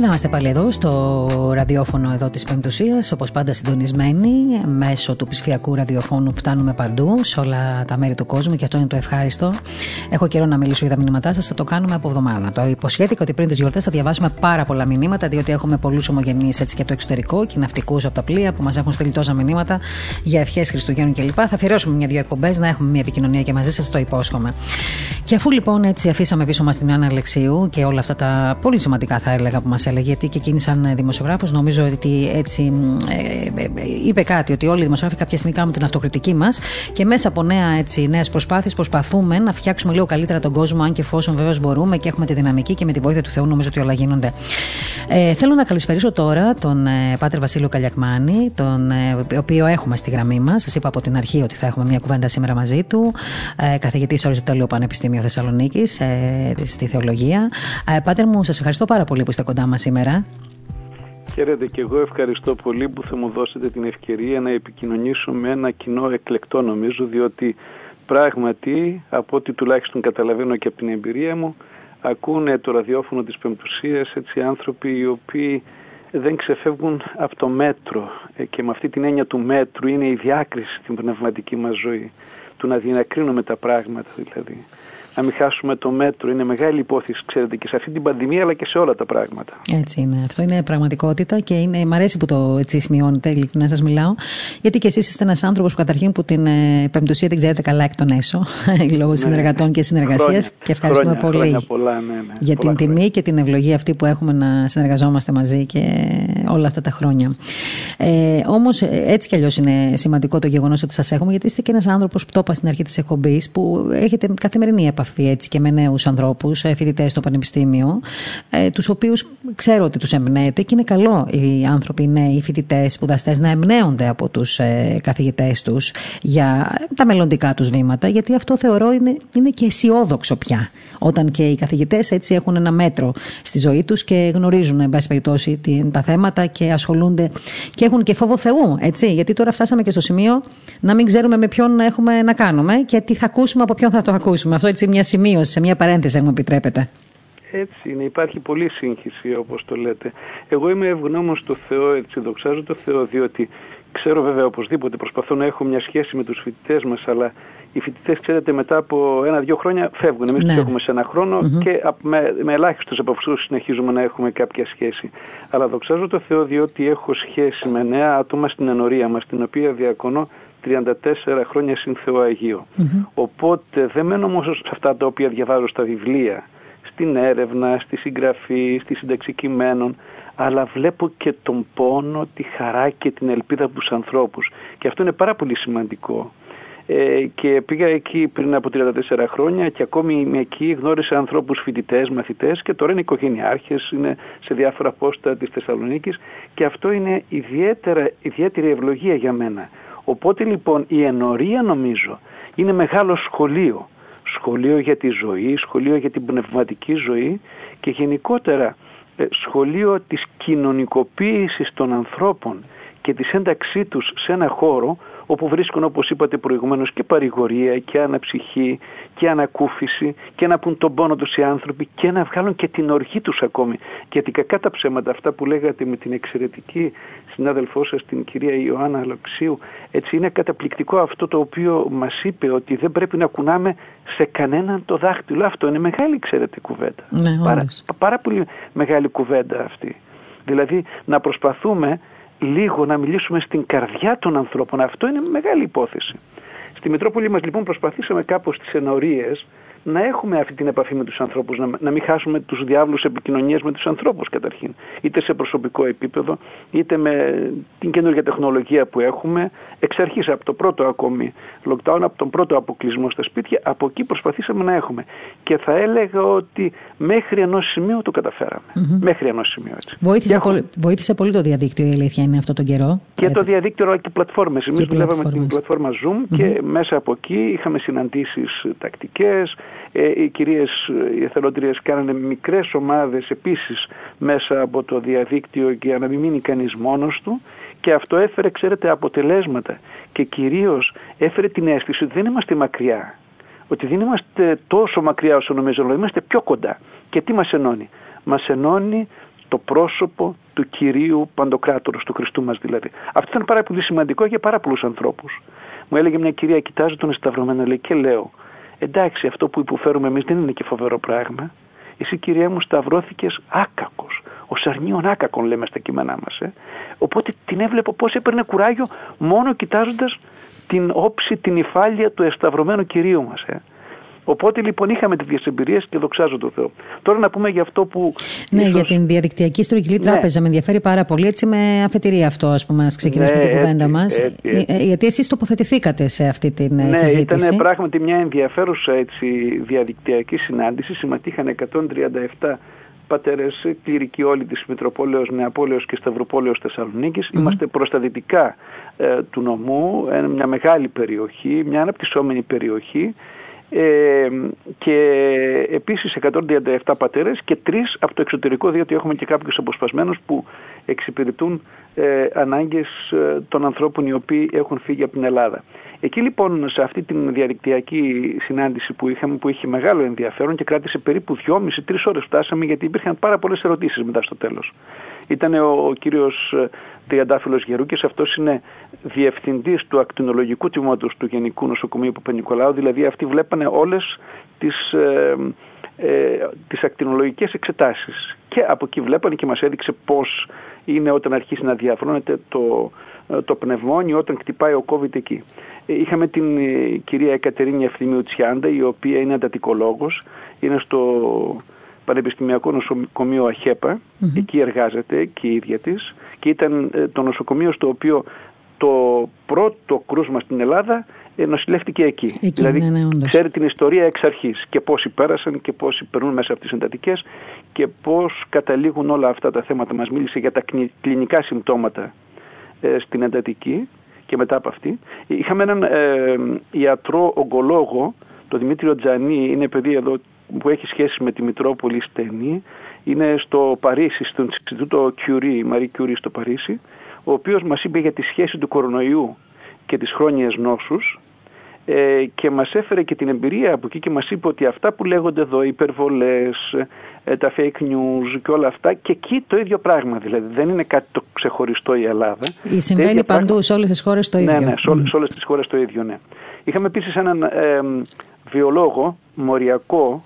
Και να είμαστε πάλι εδώ στο ραδιόφωνο εδώ της Πεμπτουσίας, όπως πάντα συντονισμένοι, μέσω του ψηφιακού ραδιοφώνου φτάνουμε παντού, σε όλα τα μέρη του κόσμου και αυτό είναι το ευχάριστο. Έχω καιρό να μιλήσω για τα μηνύματά σας, θα το κάνουμε από εβδομάδα. Το υποσχέθηκα ότι πριν τις γιορτές θα διαβάσουμε πάρα πολλά μηνύματα, διότι έχουμε πολλούς ομογενείς έτσι και από το εξωτερικό και ναυτικούς από τα πλοία που μας έχουν στείλει τόσα μηνύματα για ευχές Χριστουγέννων κλπ. Θα αφιερώσουμε μια-δύο εκπομπές να έχουμε μια επικοινωνία και μαζί σας, το υπόσχομαι. Και αφού λοιπόν έτσι αφήσαμε πίσω μας την Άννα Αλεξίου και όλα αυτά τα πολύ σημαντικά θα έλεγα που μας έλεγε, γιατί και εκείνη σαν δημοσιογράφος νομίζω ότι έτσι ε, ε, είπε κάτι, ότι όλοι οι δημοσιογράφοι κάποια στιγμή κάνουμε την αυτοκριτική μας και μέσα από νέες προσπάθειες προσπαθούμε να φτιάξουμε λίγο καλύτερα τον κόσμο, αν και εφόσον βεβαίως μπορούμε και έχουμε τη δυναμική και με τη βοήθεια του Θεού νομίζω ότι όλα γίνονται. Ε, θέλω να καλησπερίσω τώρα τον ε, Πάτερ Βασίλειο Καλιακμάνη, τον ε, οποίο έχουμε στη γραμμή μας. Σας είπα από την αρχή ότι θα έχουμε μια κουβέντα σήμερα μαζί του. Ε, Καθηγητής στο Αριστοτέλειο Πανεπιστήμιο Θεσσαλονίκης ε, στη Θεολογία. Ε, Πάτερ μου, σας ευχαριστώ πάρα πολύ που είστε κοντά μας σήμερα. Χαίρετε και εγώ ευχαριστώ πολύ που θα μου δώσετε την ευκαιρία να επικοινωνήσω με ένα κοινό εκλεκτό νομίζω διότι πράγματι από ό,τι τουλάχιστον καταλαβαίνω και από την εμπειρία μου ακούνε το ραδιόφωνο της Πεμπτουσίας έτσι άνθρωποι οι οποίοι δεν ξεφεύγουν από το μέτρο ε, και με αυτή την έννοια του μέτρου είναι η διάκριση στην πνευματική μας ζωή του να δινακρίνουμε τα πράγματα δηλαδή να μην χάσουμε το μέτρο. Είναι μεγάλη υπόθεση, ξέρετε, και σε αυτή την πανδημία, αλλά και σε όλα τα πράγματα. Έτσι είναι. Αυτό είναι πραγματικότητα και είναι, μ' αρέσει που το έτσι σημειώνετε, ειλικρινά σας μιλάω. Γιατί και εσείς είστε ένας άνθρωπος που καταρχήν που την ε, πεμπτουσία την ξέρετε καλά εκ των έσω, λόγω ναι, συνεργατών και συνεργασίας. Και ευχαριστούμε χρόνια, πολύ χρόνια πολλά, ναι, ναι, για την τιμή και την ευλογία αυτή που έχουμε να συνεργαζόμαστε μαζί και όλα αυτά τα χρόνια. Ε, Όμως, έτσι κι αλλιώς είναι σημαντικό το γεγονός ότι σας έχουμε, γιατί είστε και ένας άνθρωπος που το είπα στην αρχή της εκπομπής, που έχετε καθημερινή επαφή έτσι, και με νέους ανθρώπους, ε, φοιτητές στο Πανεπιστήμιο, ε, τους οποίους ξέρω ότι τους εμπνέεται και είναι καλό οι άνθρωποι, οι νέοι, οι φοιτητές, σπουδαστές να εμπνέονται από τους ε, καθηγητές τους για τα μελλοντικά τους βήματα, γιατί αυτό θεωρώ είναι, είναι και αισιόδοξο πια. Όταν και οι καθηγητές έτσι έχουν ένα μέτρο στη ζωή τους και γνωρίζουν, εν πάση περιπτώσει, τα θέματα και ασχολούνται και έχουν και φόβο Θεού. Έτσι, γιατί τώρα φτάσαμε και στο σημείο να μην ξέρουμε με ποιον έχουμε να κάνουμε και τι θα ακούσουμε, από ποιον θα το ακούσουμε. Αυτό έτσι μια σημείωση, σε μια παρένθεση, αν μου επιτρέπετε. Έτσι είναι, υπάρχει πολλή σύγχυση όπως το λέτε. Εγώ είμαι ευγνώμων στο Θεό, έτσι δοξάζω το Θεό, διότι ξέρω βέβαια οπωσδήποτε προσπαθώ να έχω μια σχέση με τους φοιτητές μας, αλλά οι φοιτητές, ξέρετε, μετά από ένα-δύο χρόνια φεύγουν. Εμείς ναι. έχουμε σε ένα και με, με ελάχιστου από αυτούς συνεχίζουμε να έχουμε κάποια σχέση. Αλλά δοξάζω το Θεό, διότι έχω σχέση με νέα άτομα στην ενορία μας, την οποία διακονώ 34 χρόνια συν Θεό Οπότε δεν μένω όμω σε αυτά τα οποία διαβάζω στα βιβλία, στην έρευνα, στη συγγραφή, στη σύνταξη κειμένων, αλλά βλέπω και τον πόνο, τη χαρά και την ελπίδα από τους ανθρώπους. Και αυτό είναι πάρα πολύ σημαντικό. Ε, και πήγα εκεί πριν από 34 χρόνια και ακόμη είμαι εκεί, γνώρισα ανθρώπους φοιτητές, μαθητές και τώρα είναι οικογενειάρχες, είναι σε διάφορα πόστα της Θεσσαλονίκης και αυτό είναι ιδιαίτερα, ιδιαίτερη ευλογία για μένα. Οπότε λοιπόν η ενορία νομίζω είναι μεγάλο σχολείο. Σχολείο για τη ζωή, σχολείο για την πνευματική ζωή και γενικότερα ε, σχολείο της κοινωνικοποίησης των ανθρώπων και της ένταξή τους σε ένα χώρο όπου βρίσκουν όπως είπατε προηγουμένως και παρηγορία και αναψυχή και ανακούφιση και να πούν τον πόνο τους οι άνθρωποι και να βγάλουν και την οργή τους ακόμη. Γιατί κακά τα ψέματα αυτά που λέγατε με την εξαιρετική συνάδελφό σας την κυρία Ιωάννα Αλοξίου έτσι είναι καταπληκτικό αυτό το οποίο μας είπε ότι δεν πρέπει να κουνάμε σε κανέναν το δάχτυλο. Αυτό είναι μεγάλη ξέρετε κουβέντα. Ναι, πάρα, πάρα πολύ μεγάλη κουβέντα αυτή. Δηλαδή να προσπαθούμε λίγο να μιλήσουμε στην καρδιά των ανθρώπων. Αυτό είναι μεγάλη υπόθεση. Στη Μητρόπολη μας λοιπόν προσπαθήσαμε κάπως τις ενορίες να έχουμε αυτή την επαφή με τους ανθρώπους, να, να μην χάσουμε τους διάβλους επικοινωνίας με τους ανθρώπους καταρχήν. Είτε σε προσωπικό επίπεδο, είτε με την καινούργια τεχνολογία που έχουμε. Εξ αρχής από το πρώτο ακόμη lockdown, από τον πρώτο αποκλεισμό στα σπίτια, από εκεί προσπαθήσαμε να έχουμε. Και θα έλεγα ότι μέχρι ενός σημείου το καταφέραμε. Μέχρι ενός σημείου έτσι. Βοήθησε, πολύ, βοήθησε πολύ το διαδίκτυο η αλήθεια είναι αυτό τον καιρό. Και το διαδίκτυο αλλά και οι πλατφόρμες. Εμείς δουλεύαμε την πλατφόρμα Zoom και μέσα από εκεί είχαμε συναντήσεις τακτικές, ε, οι κυρίες, οι εθελοντρίες κάνανε μικρές ομάδες επίσης μέσα από το διαδίκτυο για να μην μείνει κανείς μόνος του και αυτό έφερε, ξέρετε, αποτελέσματα και κυρίως έφερε την αίσθηση ότι δεν είμαστε μακριά. Ότι δεν είμαστε τόσο μακριά όσο νομίζω, αλλά είμαστε πιο κοντά. Και τι μας ενώνει; Μας ενώνει το πρόσωπο του Κυρίου Παντοκράτορος, του Χριστού μας δηλαδή. Αυτό ήταν πάρα πολύ σημαντικό για πάρα πολλούς ανθρώπους. Μου έλεγε μια κυρία, κοιτάζω τον εσταυρωμένο λέει, και λέω, εντάξει αυτό που υποφέρουμε εμείς δεν είναι και φοβερό πράγμα. Εσύ κυρία μου σταυρώθηκες άκακος. Ο σαρνίων άκακον λέμε στα κείμενά μας. Ε. Οπότε την έβλεπω πώς έπαιρνε κουράγιο μόνο κοιτάζοντας την όψη, την υφάλια του εσταυρωμένου Κυρίου μας. Ε. Οπότε λοιπόν είχαμε τέτοιες εμπειρίες και δοξάζω το Θεό. Τώρα να πούμε για αυτό που. Ναι, ίσως... για την διαδικτυακή στρογγυλή ναι. τράπεζα. Με ενδιαφέρει πάρα πολύ. Έτσι με αφετηρία αυτό, ας πούμε, ας ξεκινήσουμε ναι, την κουβέντα μας. Ε, γιατί εσείς τοποθετηθήκατε σε αυτή τη ναι, συζήτηση. Ήταν πράγματι μια ενδιαφέρουσα έτσι, διαδικτυακή συνάντηση. Συμμετείχαν 137 πατέρες, κληρικοί όλοι της Μητροπόλεως Νεαπόλεως και Σταυροπόλεω Θεσσαλονίκης. Mm-hmm. Είμαστε προς τα δυτικά ε, του νομού, ε, μια μεγάλη περιοχή, μια αναπτυσσόμενη περιοχή. Ε, και επίσης 137 πατέρες και τρεις από το εξωτερικό διότι έχουμε και κάποιους αποσπασμένους που εξυπηρετούν ε, ανάγκες ε, των ανθρώπων οι οποίοι έχουν φύγει από την Ελλάδα. Εκεί λοιπόν σε αυτή την διαδικτυακή συνάντηση που είχαμε που είχε μεγάλο ενδιαφέρον και κράτησε περίπου 2,5-3 ώρες φτάσαμε γιατί υπήρχαν πάρα πολλές ερωτήσεις μετά στο τέλος. Ήταν ο, ο κύριος ε, Τριαντάφυλλος Γερούκης, αυτός είναι διευθυντής του ακτινολογικού τμήματος του Γενικού Νοσοκομείου Παπα-Νικολάου, δηλαδή αυτοί βλέπανε όλες τις, ε, ε, τις ακτινολογικές εξετάσεις. Και από εκεί βλέπανε και μας έδειξε πώς είναι όταν αρχίσει να διαφρώνεται το, ε, το πνευμόνιο όταν χτυπάει ο COVID εκεί. Ε, είχαμε την κυρία Εκατερίνη Ευθυμίου Τσιάντα η οποία είναι αντατικολόγος, είναι στο Πανεπιστημιακό Νοσοκομείο αχεπα. Εκεί εργάζεται και η ίδια της. Και ήταν ε, το νοσοκομείο στο οποίο το πρώτο κρούσμα στην Ελλάδα ε, νοσηλεύτηκε εκεί. εκεί δηλαδή ναι, ναι, ξέρει την ιστορία εξ αρχής και πόσοι πέρασαν και πόσοι περνούν μέσα από τις εντατικές και πώς καταλήγουν όλα αυτά τα θέματα. Μας μίλησε για τα κλινικά συμπτώματα ε, στην εντατική και μετά από αυτή. Είχαμε έναν ε, ιατρό ογκολόγο, τον Δημήτριο Τζανί, είναι παιδί εδώ που έχει σχέση με τη Μητρόπολη στενή είναι στο Παρίσι, στο Ινστιτούτο Curie, Marie Curie στο Παρίσι, ο οποίος μας είπε για τη σχέση του κορονοϊού και τις χρόνιες νόσους ε, και μας έφερε και την εμπειρία από εκεί και μας είπε ότι αυτά που λέγονται εδώ, υπερβολές, ε, τα fake news και όλα αυτά και εκεί το ίδιο πράγμα δηλαδή δεν είναι κάτι το ξεχωριστό η Ελλάδα. Η συμβαίνει παντού πράγμα... σε όλες τις χώρες το ίδιο. Ναι, ναι, σε, όλες, σε όλες τις χώρες το ίδιο, ναι. Είχαμε επίσης έναν ε, βιολόγο μοριακό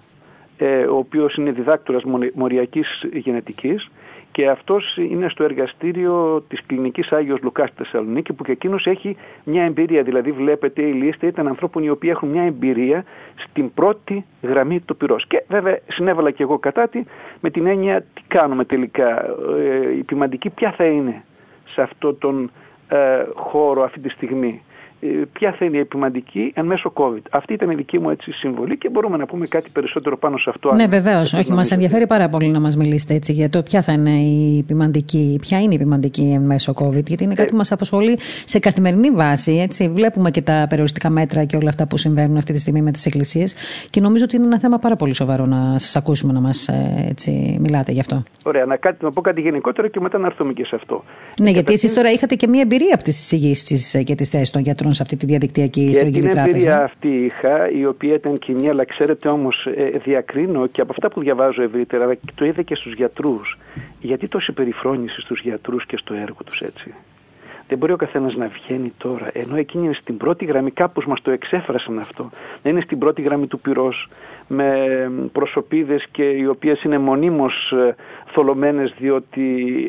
ε, ο οποίος είναι διδάκτορας μοριακής γενετικής και αυτός είναι στο εργαστήριο της κλινικής Άγιος Λουκάς στη Θεσσαλονίκη που και εκείνος έχει μια εμπειρία. Δηλαδή βλέπετε η λίστα ήταν ανθρώπων οι οποίοι έχουν μια εμπειρία στην πρώτη γραμμή του πυρός. Και βέβαια συνέβαλα και εγώ κατά τη με την έννοια τι κάνουμε τελικά. Ε, η ποιμαντική ποια θα είναι σε αυτό τον ε, χώρο αυτή τη στιγμή. Ε, ποια θα είναι η επιμαντική εν μέσω COVID. Αυτή ήταν η δική μου έτσι συμβολή και μπορούμε να πούμε κάτι περισσότερο πάνω σε αυτό. Ναι, βεβαίως. Όχι, μας ενδιαφέρει πάρα πολύ να μας μιλήσετε έτσι για το ποια θα είναι η επιμαντική, ποια είναι η επιμαντική εν μέσω COVID, γιατί είναι κάτι που μας απασχολεί σε καθημερινή βάση. Έτσι. Βλέπουμε και τα περιοριστικά μέτρα και όλα αυτά που συμβαίνουν αυτή τη στιγμή με τις εκκλησίες και νομίζω ότι είναι ένα θέμα πάρα πολύ σοβαρό να σας ακούσουμε να μας ε, μιλάτε γι' αυτό. Ωραία, να, κάτι, να πω κάτι γενικότερο και μετά να έρθουμε και σε αυτό. Ναι, γιατί εσείς τώρα είχατε και μία εμπειρία από τις εισηγήσεις και τις θέσεις των γιατρών σε αυτή τη διαδικτυακή στρογγυλή τράπεζα. Την εμπειρία αυτή είχα, η οποία ήταν κοινή, αλλά ξέρετε όμως, ε, διακρίνω και από αυτά που διαβάζω ευρύτερα, αλλά το είδα και στους γιατρούς. Γιατί τόση περιφρόνηση στους γιατρούς και στο έργο τους έτσι; Δεν μπορεί ο καθένας να βγαίνει τώρα, ενώ εκείνοι είναι στην πρώτη γραμμή, κάπως μας το εξέφρασαν αυτό, να είναι στην πρώτη γραμμή του πυρός με προσωπίδες και οι οποίες είναι μονίμως ε, θολωμένες διότι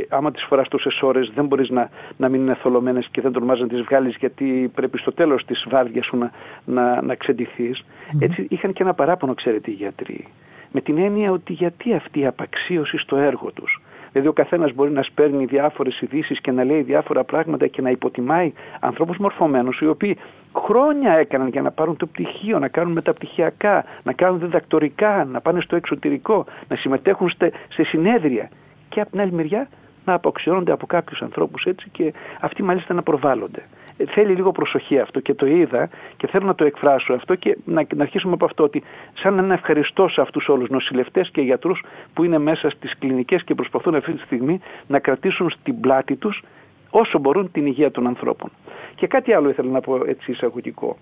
άμα τις φοράς τόσες ώρες δεν μπορείς να, να μην είναι θολωμένες και δεν τολμάς να τις βγάλεις γιατί πρέπει στο τέλος της βάρδιας σου να, να, να ξεντηθείς. Έτσι είχαν και ένα παράπονο ξέρετε οι γιατροί με την έννοια ότι γιατί αυτή η απαξίωση στο έργο τους. Δηλαδή, ο καθένας μπορεί να σπέρνει διάφορες ειδήσεις και να λέει διάφορα πράγματα και να υποτιμάει ανθρώπους μορφωμένους, οι οποίοι χρόνια έκαναν για να πάρουν το πτυχίο, να κάνουν μεταπτυχιακά, να κάνουν διδακτορικά, να πάνε στο εξωτερικό, να συμμετέχουν σε συνέδρια. Και από την άλλη μεριά να αποξιώνονται από κάποιους ανθρώπους έτσι και αυτοί μάλιστα να προβάλλονται θέλει λίγο προσοχή αυτό και το είδα και θέλω να το εκφράσω αυτό και να, να αρχίσουμε από αυτό ότι σαν ένα ευχαριστώ σε αυτούς όλους νοσηλευτές και γιατρούς που είναι μέσα στις κλινικές και προσπαθούν αυτή τη στιγμή να κρατήσουν στην πλάτη τους όσο μπορούν την υγεία των ανθρώπων. Και κάτι άλλο ήθελα να πω έτσι εισαγωγικό.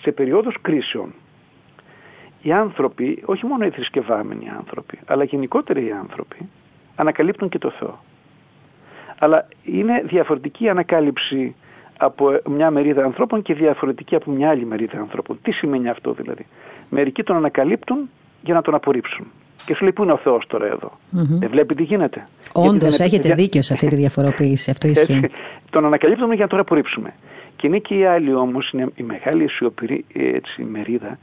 Σε περίοδους κρίσεων οι άνθρωποι, όχι μόνο οι θρησκευάμενοι άνθρωποι, αλλά γενικότερα οι άνθρωποι, ανακαλύπτουν και το Θεό. Αλλά είναι διαφορετική ανακάλυψη από μια μερίδα ανθρώπων και διαφορετική από μια άλλη μερίδα ανθρώπων. Τι σημαίνει αυτό δηλαδή; Μερικοί τον ανακαλύπτουν για να τον απορρίψουν. Και σου λέει πού είναι ο Θεός τώρα εδώ; Mm-hmm. Δεν βλέπει τι γίνεται. Όντως, έχετε δίκιο σε αυτή τη διαφοροποίηση. Αυτό ισχύει. Έτσι, τον ανακαλύπτουμε για να τον απορρίψουμε. Και είναι και η άλλη όμως, είναι η μεγάλη ισιοπηρή έτσι, μερίδα,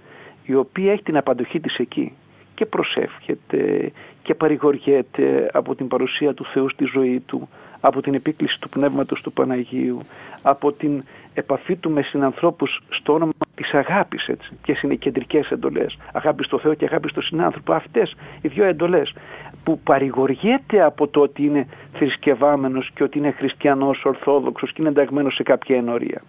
η οποία έχει την απαντοχή της εκεί και προσεύχεται και παρηγοριέται από την παρουσία του Θεού στη ζωή του, από την επίκληση του Πνεύματος του Παναγίου, από την επαφή του με συνανθρώπους στο όνομα της αγάπης, έτσι. Ποιες είναι οι κεντρικές εντολές. Αγάπη στο Θεό και αγάπη στο συνάνθρωπο. Αυτές οι δύο εντολές που παρηγοριέται από το ότι είναι θρησκευάμενος και ότι είναι χριστιανός, ορθόδοξος και είναι ενταγμένος σε κάποια ενορία.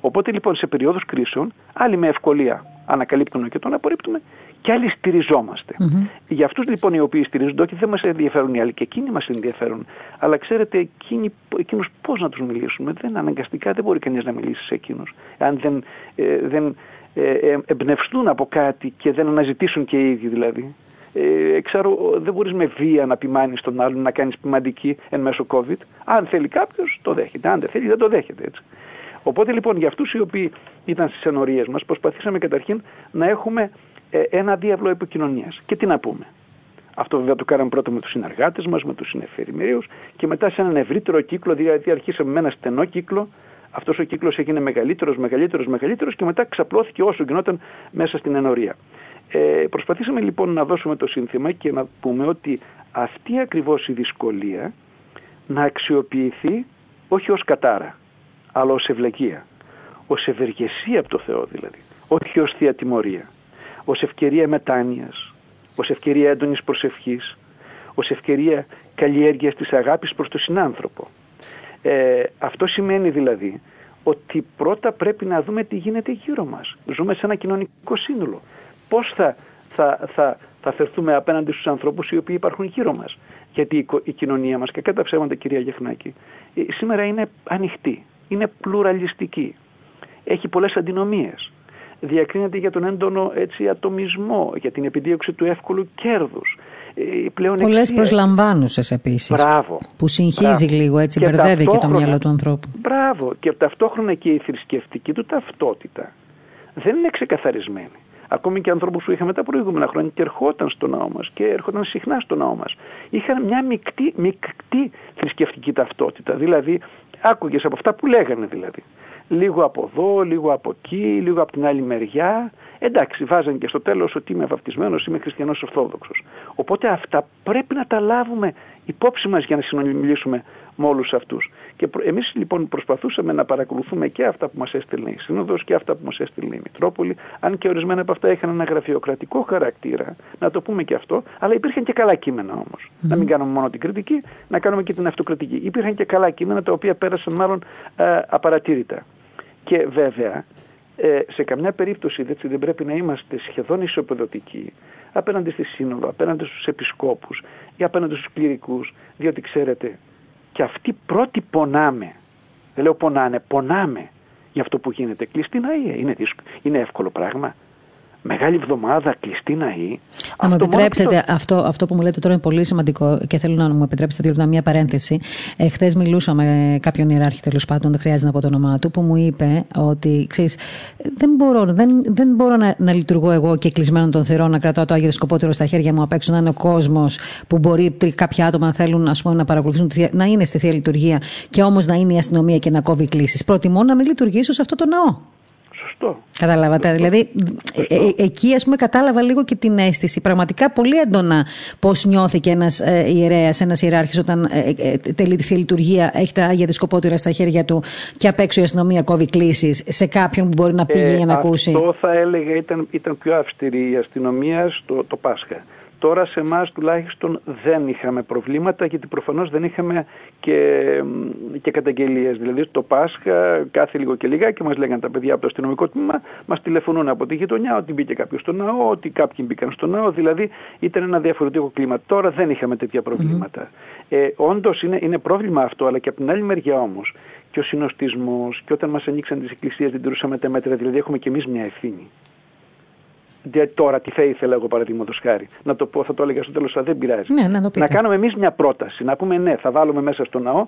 Οπότε λοιπόν σε περίοδους κρίσεων, άλλοι με ευκολία ανακαλύπτουμε και τον απορρίπτουμε και άλλοι στηριζόμαστε. Mm-hmm. Για αυτούς λοιπόν οι οποίοι στηρίζονται, όχι δεν μας ενδιαφέρουν οι άλλοι και εκείνοι μας ενδιαφέρουν. Αλλά ξέρετε, εκείνους πώς να τους μιλήσουμε. Δεν αναγκαστικά δεν μπορεί κανείς να μιλήσει σε εκείνους. Αν δεν, ε, δεν ε, ε, εμπνευστούν από κάτι και δεν αναζητήσουν και οι ίδιοι δηλαδή. Ε, ξέρω, δεν μπορείς με βία να πειμάνεις τον άλλον να κάνεις ποιμαντική εν μέσω COVID. Αν θέλει κάποιος, το δέχεται. Αν δεν θέλει, δεν το δέχεται έτσι. Οπότε λοιπόν για αυτούς οι οποίοι ήταν στις ενορίες μας, προσπαθήσαμε καταρχήν να έχουμε ε, ένα διάβλο επικοινωνίας. Και τι να πούμε. Αυτό βέβαια το κάναμε πρώτα με τους συνεργάτες μας, με τους συνεφερημερίου και μετά σε έναν ευρύτερο κύκλο, δηλαδή αρχίσαμε με ένα στενό κύκλο. Αυτός ο κύκλος έγινε μεγαλύτερος, μεγαλύτερος, μεγαλύτερος και μετά ξαπλώθηκε όσο γινόταν μέσα στην ενορία. Ε, προσπαθήσαμε λοιπόν να δώσουμε το σύνθημα και να πούμε ότι αυτή ακριβώς η δυσκολία να αξιοποιηθεί όχι ως κατάρα, αλλά ως ευλεγία, ως ευεργεσία από το Θεό δηλαδή, όχι ως θεία τιμωρία ως ευκαιρία μετάνοιας, ως ευκαιρία έντονης προσευχής, ως ευκαιρία καλλιέργειας της αγάπης προς τον συνάνθρωπο. Ε, αυτό σημαίνει δηλαδή ότι πρώτα πρέπει να δούμε τι γίνεται γύρω μας. Ζούμε σε ένα κοινωνικό σύνολο. Πώς θα, θα, θα, θα φερθούμε απέναντι στους ανθρώπους οι οποίοι υπάρχουν γύρω μας; Γιατί η, η κοινωνία μας, και κατά ψέματα κυρία Γεχνάκη, ε, σήμερα είναι ανοιχτή, είναι πλουραλιστική, έχει πολλές αντινομίες διακρίνεται για τον έντονο έτσι, ατομισμό, για την επιδίωξη του εύκολου κέρδους. Ε, Πολλές προσλαμβάνουσες επίσης. Μπράβο. Που συγχύζει λίγο έτσι, και μπερδεύει και το μυαλό του ανθρώπου. Μπράβο. Και ταυτόχρονα και η θρησκευτική του ταυτότητα δεν είναι ξεκαθαρισμένη. Ακόμη και ανθρώπους που είχαμε τα προηγούμενα χρόνια και ερχόταν στο ναό μας και έρχονταν συχνά στο ναό μας. Είχαν μια μεικτή, μεικτή θρησκευτική ταυτότητα. Δηλαδή, άκουγες από αυτά που λέγανε δηλαδή λίγο από εδώ, λίγο από εκεί, λίγο από την άλλη μεριά. Εντάξει, βάζαν και στο τέλος ότι είμαι βαπτισμένος, είμαι χριστιανός ορθόδοξος. Οπότε αυτά πρέπει να τα λάβουμε υπόψη μας για να συνομιλήσουμε με όλους αυτούς. Και εμείς λοιπόν προσπαθούσαμε να παρακολουθούμε και αυτά που μας έστειλε η Σύνοδος και αυτά που μας έστειλε η Μητρόπολη, αν και ορισμένα από αυτά είχαν ένα γραφειοκρατικό χαρακτήρα, να το πούμε και αυτό, αλλά υπήρχαν και καλά κείμενα όμως. Να μην κάνουμε μόνο την κριτική, να κάνουμε και την αυτοκριτική. Υπήρχαν και καλά κείμενα τα οποία πέρασαν μάλλον ε, απαρατήρητα. Και βέβαια, ε, σε καμιά περίπτωση έτσι, δεν πρέπει να είμαστε σχεδόν ισοπεδωτικοί απέναντι στη Σύνοδο, απέναντι στους επισκόπους ή απέναντι στους κληρικούς, διότι ξέρετε, και αυτοί πρώτοι πονάμε. Δεν λέω πονάνε, πονάμε για αυτό που γίνεται. Κλειστή να είναι, είναι εύκολο πράγμα μεγάλη εβδομάδα κλειστή ναή. Αν μου επιτρέψετε, αυτό, αυτό που μου λέτε τώρα είναι πολύ σημαντικό και θέλω να μου επιτρέψετε δύο λεπτά μια παρένθεση. Εχθέ μιλούσα με κάποιον ιεράρχη τέλος πάντων, δεν χρειάζεται να πω το όνομά του, που μου είπε ότι ξέρεις, δεν μπορώ, δεν, δεν μπορώ να, να λειτουργώ εγώ και κλεισμένο των θερών, να κρατάω το Άγιο Σκοπότερο στα χέρια μου απ' έξω, να είναι ο κόσμος που μπορεί κάποια άτομα να θέλουν ας πούμε, να παρακολουθούν, να είναι στη θεία λειτουργία και όμως να είναι η αστυνομία και να κόβει κλήσεις. Προτιμώ να μην λειτουργήσω σε αυτό το ναό. Σωστό. Καταλάβατε. Δηλαδή, ε, ε, εκεί ας πούμε κατάλαβα λίγο και την αίσθηση. Πραγματικά πολύ έντονα πώς νιώθηκε ένας ε, ιερέας, ένας ιεράρχης, όταν ε, ε, τελεί τη λειτουργία, έχει τα άγια δισκοπότηρα στα χέρια του και απ' έξω η αστυνομία κόβει κλήσεις σε κάποιον που μπορεί να πήγε για να ακούσει. Αυτό θα έλεγα ήταν, ήταν πιο αυστηρή η αστυνομία στο το Πάσχα. Τώρα σε εμάς τουλάχιστον δεν είχαμε προβλήματα γιατί προφανώς δεν είχαμε και, και καταγγελίες. Δηλαδή το Πάσχα κάθε λίγο και λίγα και μας λέγανε τα παιδιά από το αστυνομικό τμήμα μας τηλεφωνούν από τη γειτονιά ότι μπήκε κάποιος στο ναό, ότι κάποιοι μπήκαν στο ναό. Δηλαδή ήταν ένα διαφορετικό κλίμα. Τώρα δεν είχαμε τέτοια προβλήματα. Ε, όντως είναι, είναι πρόβλημα αυτό αλλά και από την άλλη μεριά όμως και ο συνοστισμός και όταν μας ανοίξαν τις εκκλησίες δεν τηρούσαμε τα μέτρα. Δηλαδή έχουμε και εμείς μια ευθύνη τώρα τι θα ήθελα εγώ παραδείγματος χάρη. Να το πω, θα το έλεγα στο τέλος, αλλά δεν πειράζει. Ναι, να, να κάνουμε εμείς μια πρόταση. Να πούμε ναι, θα βάλουμε μέσα στο ναό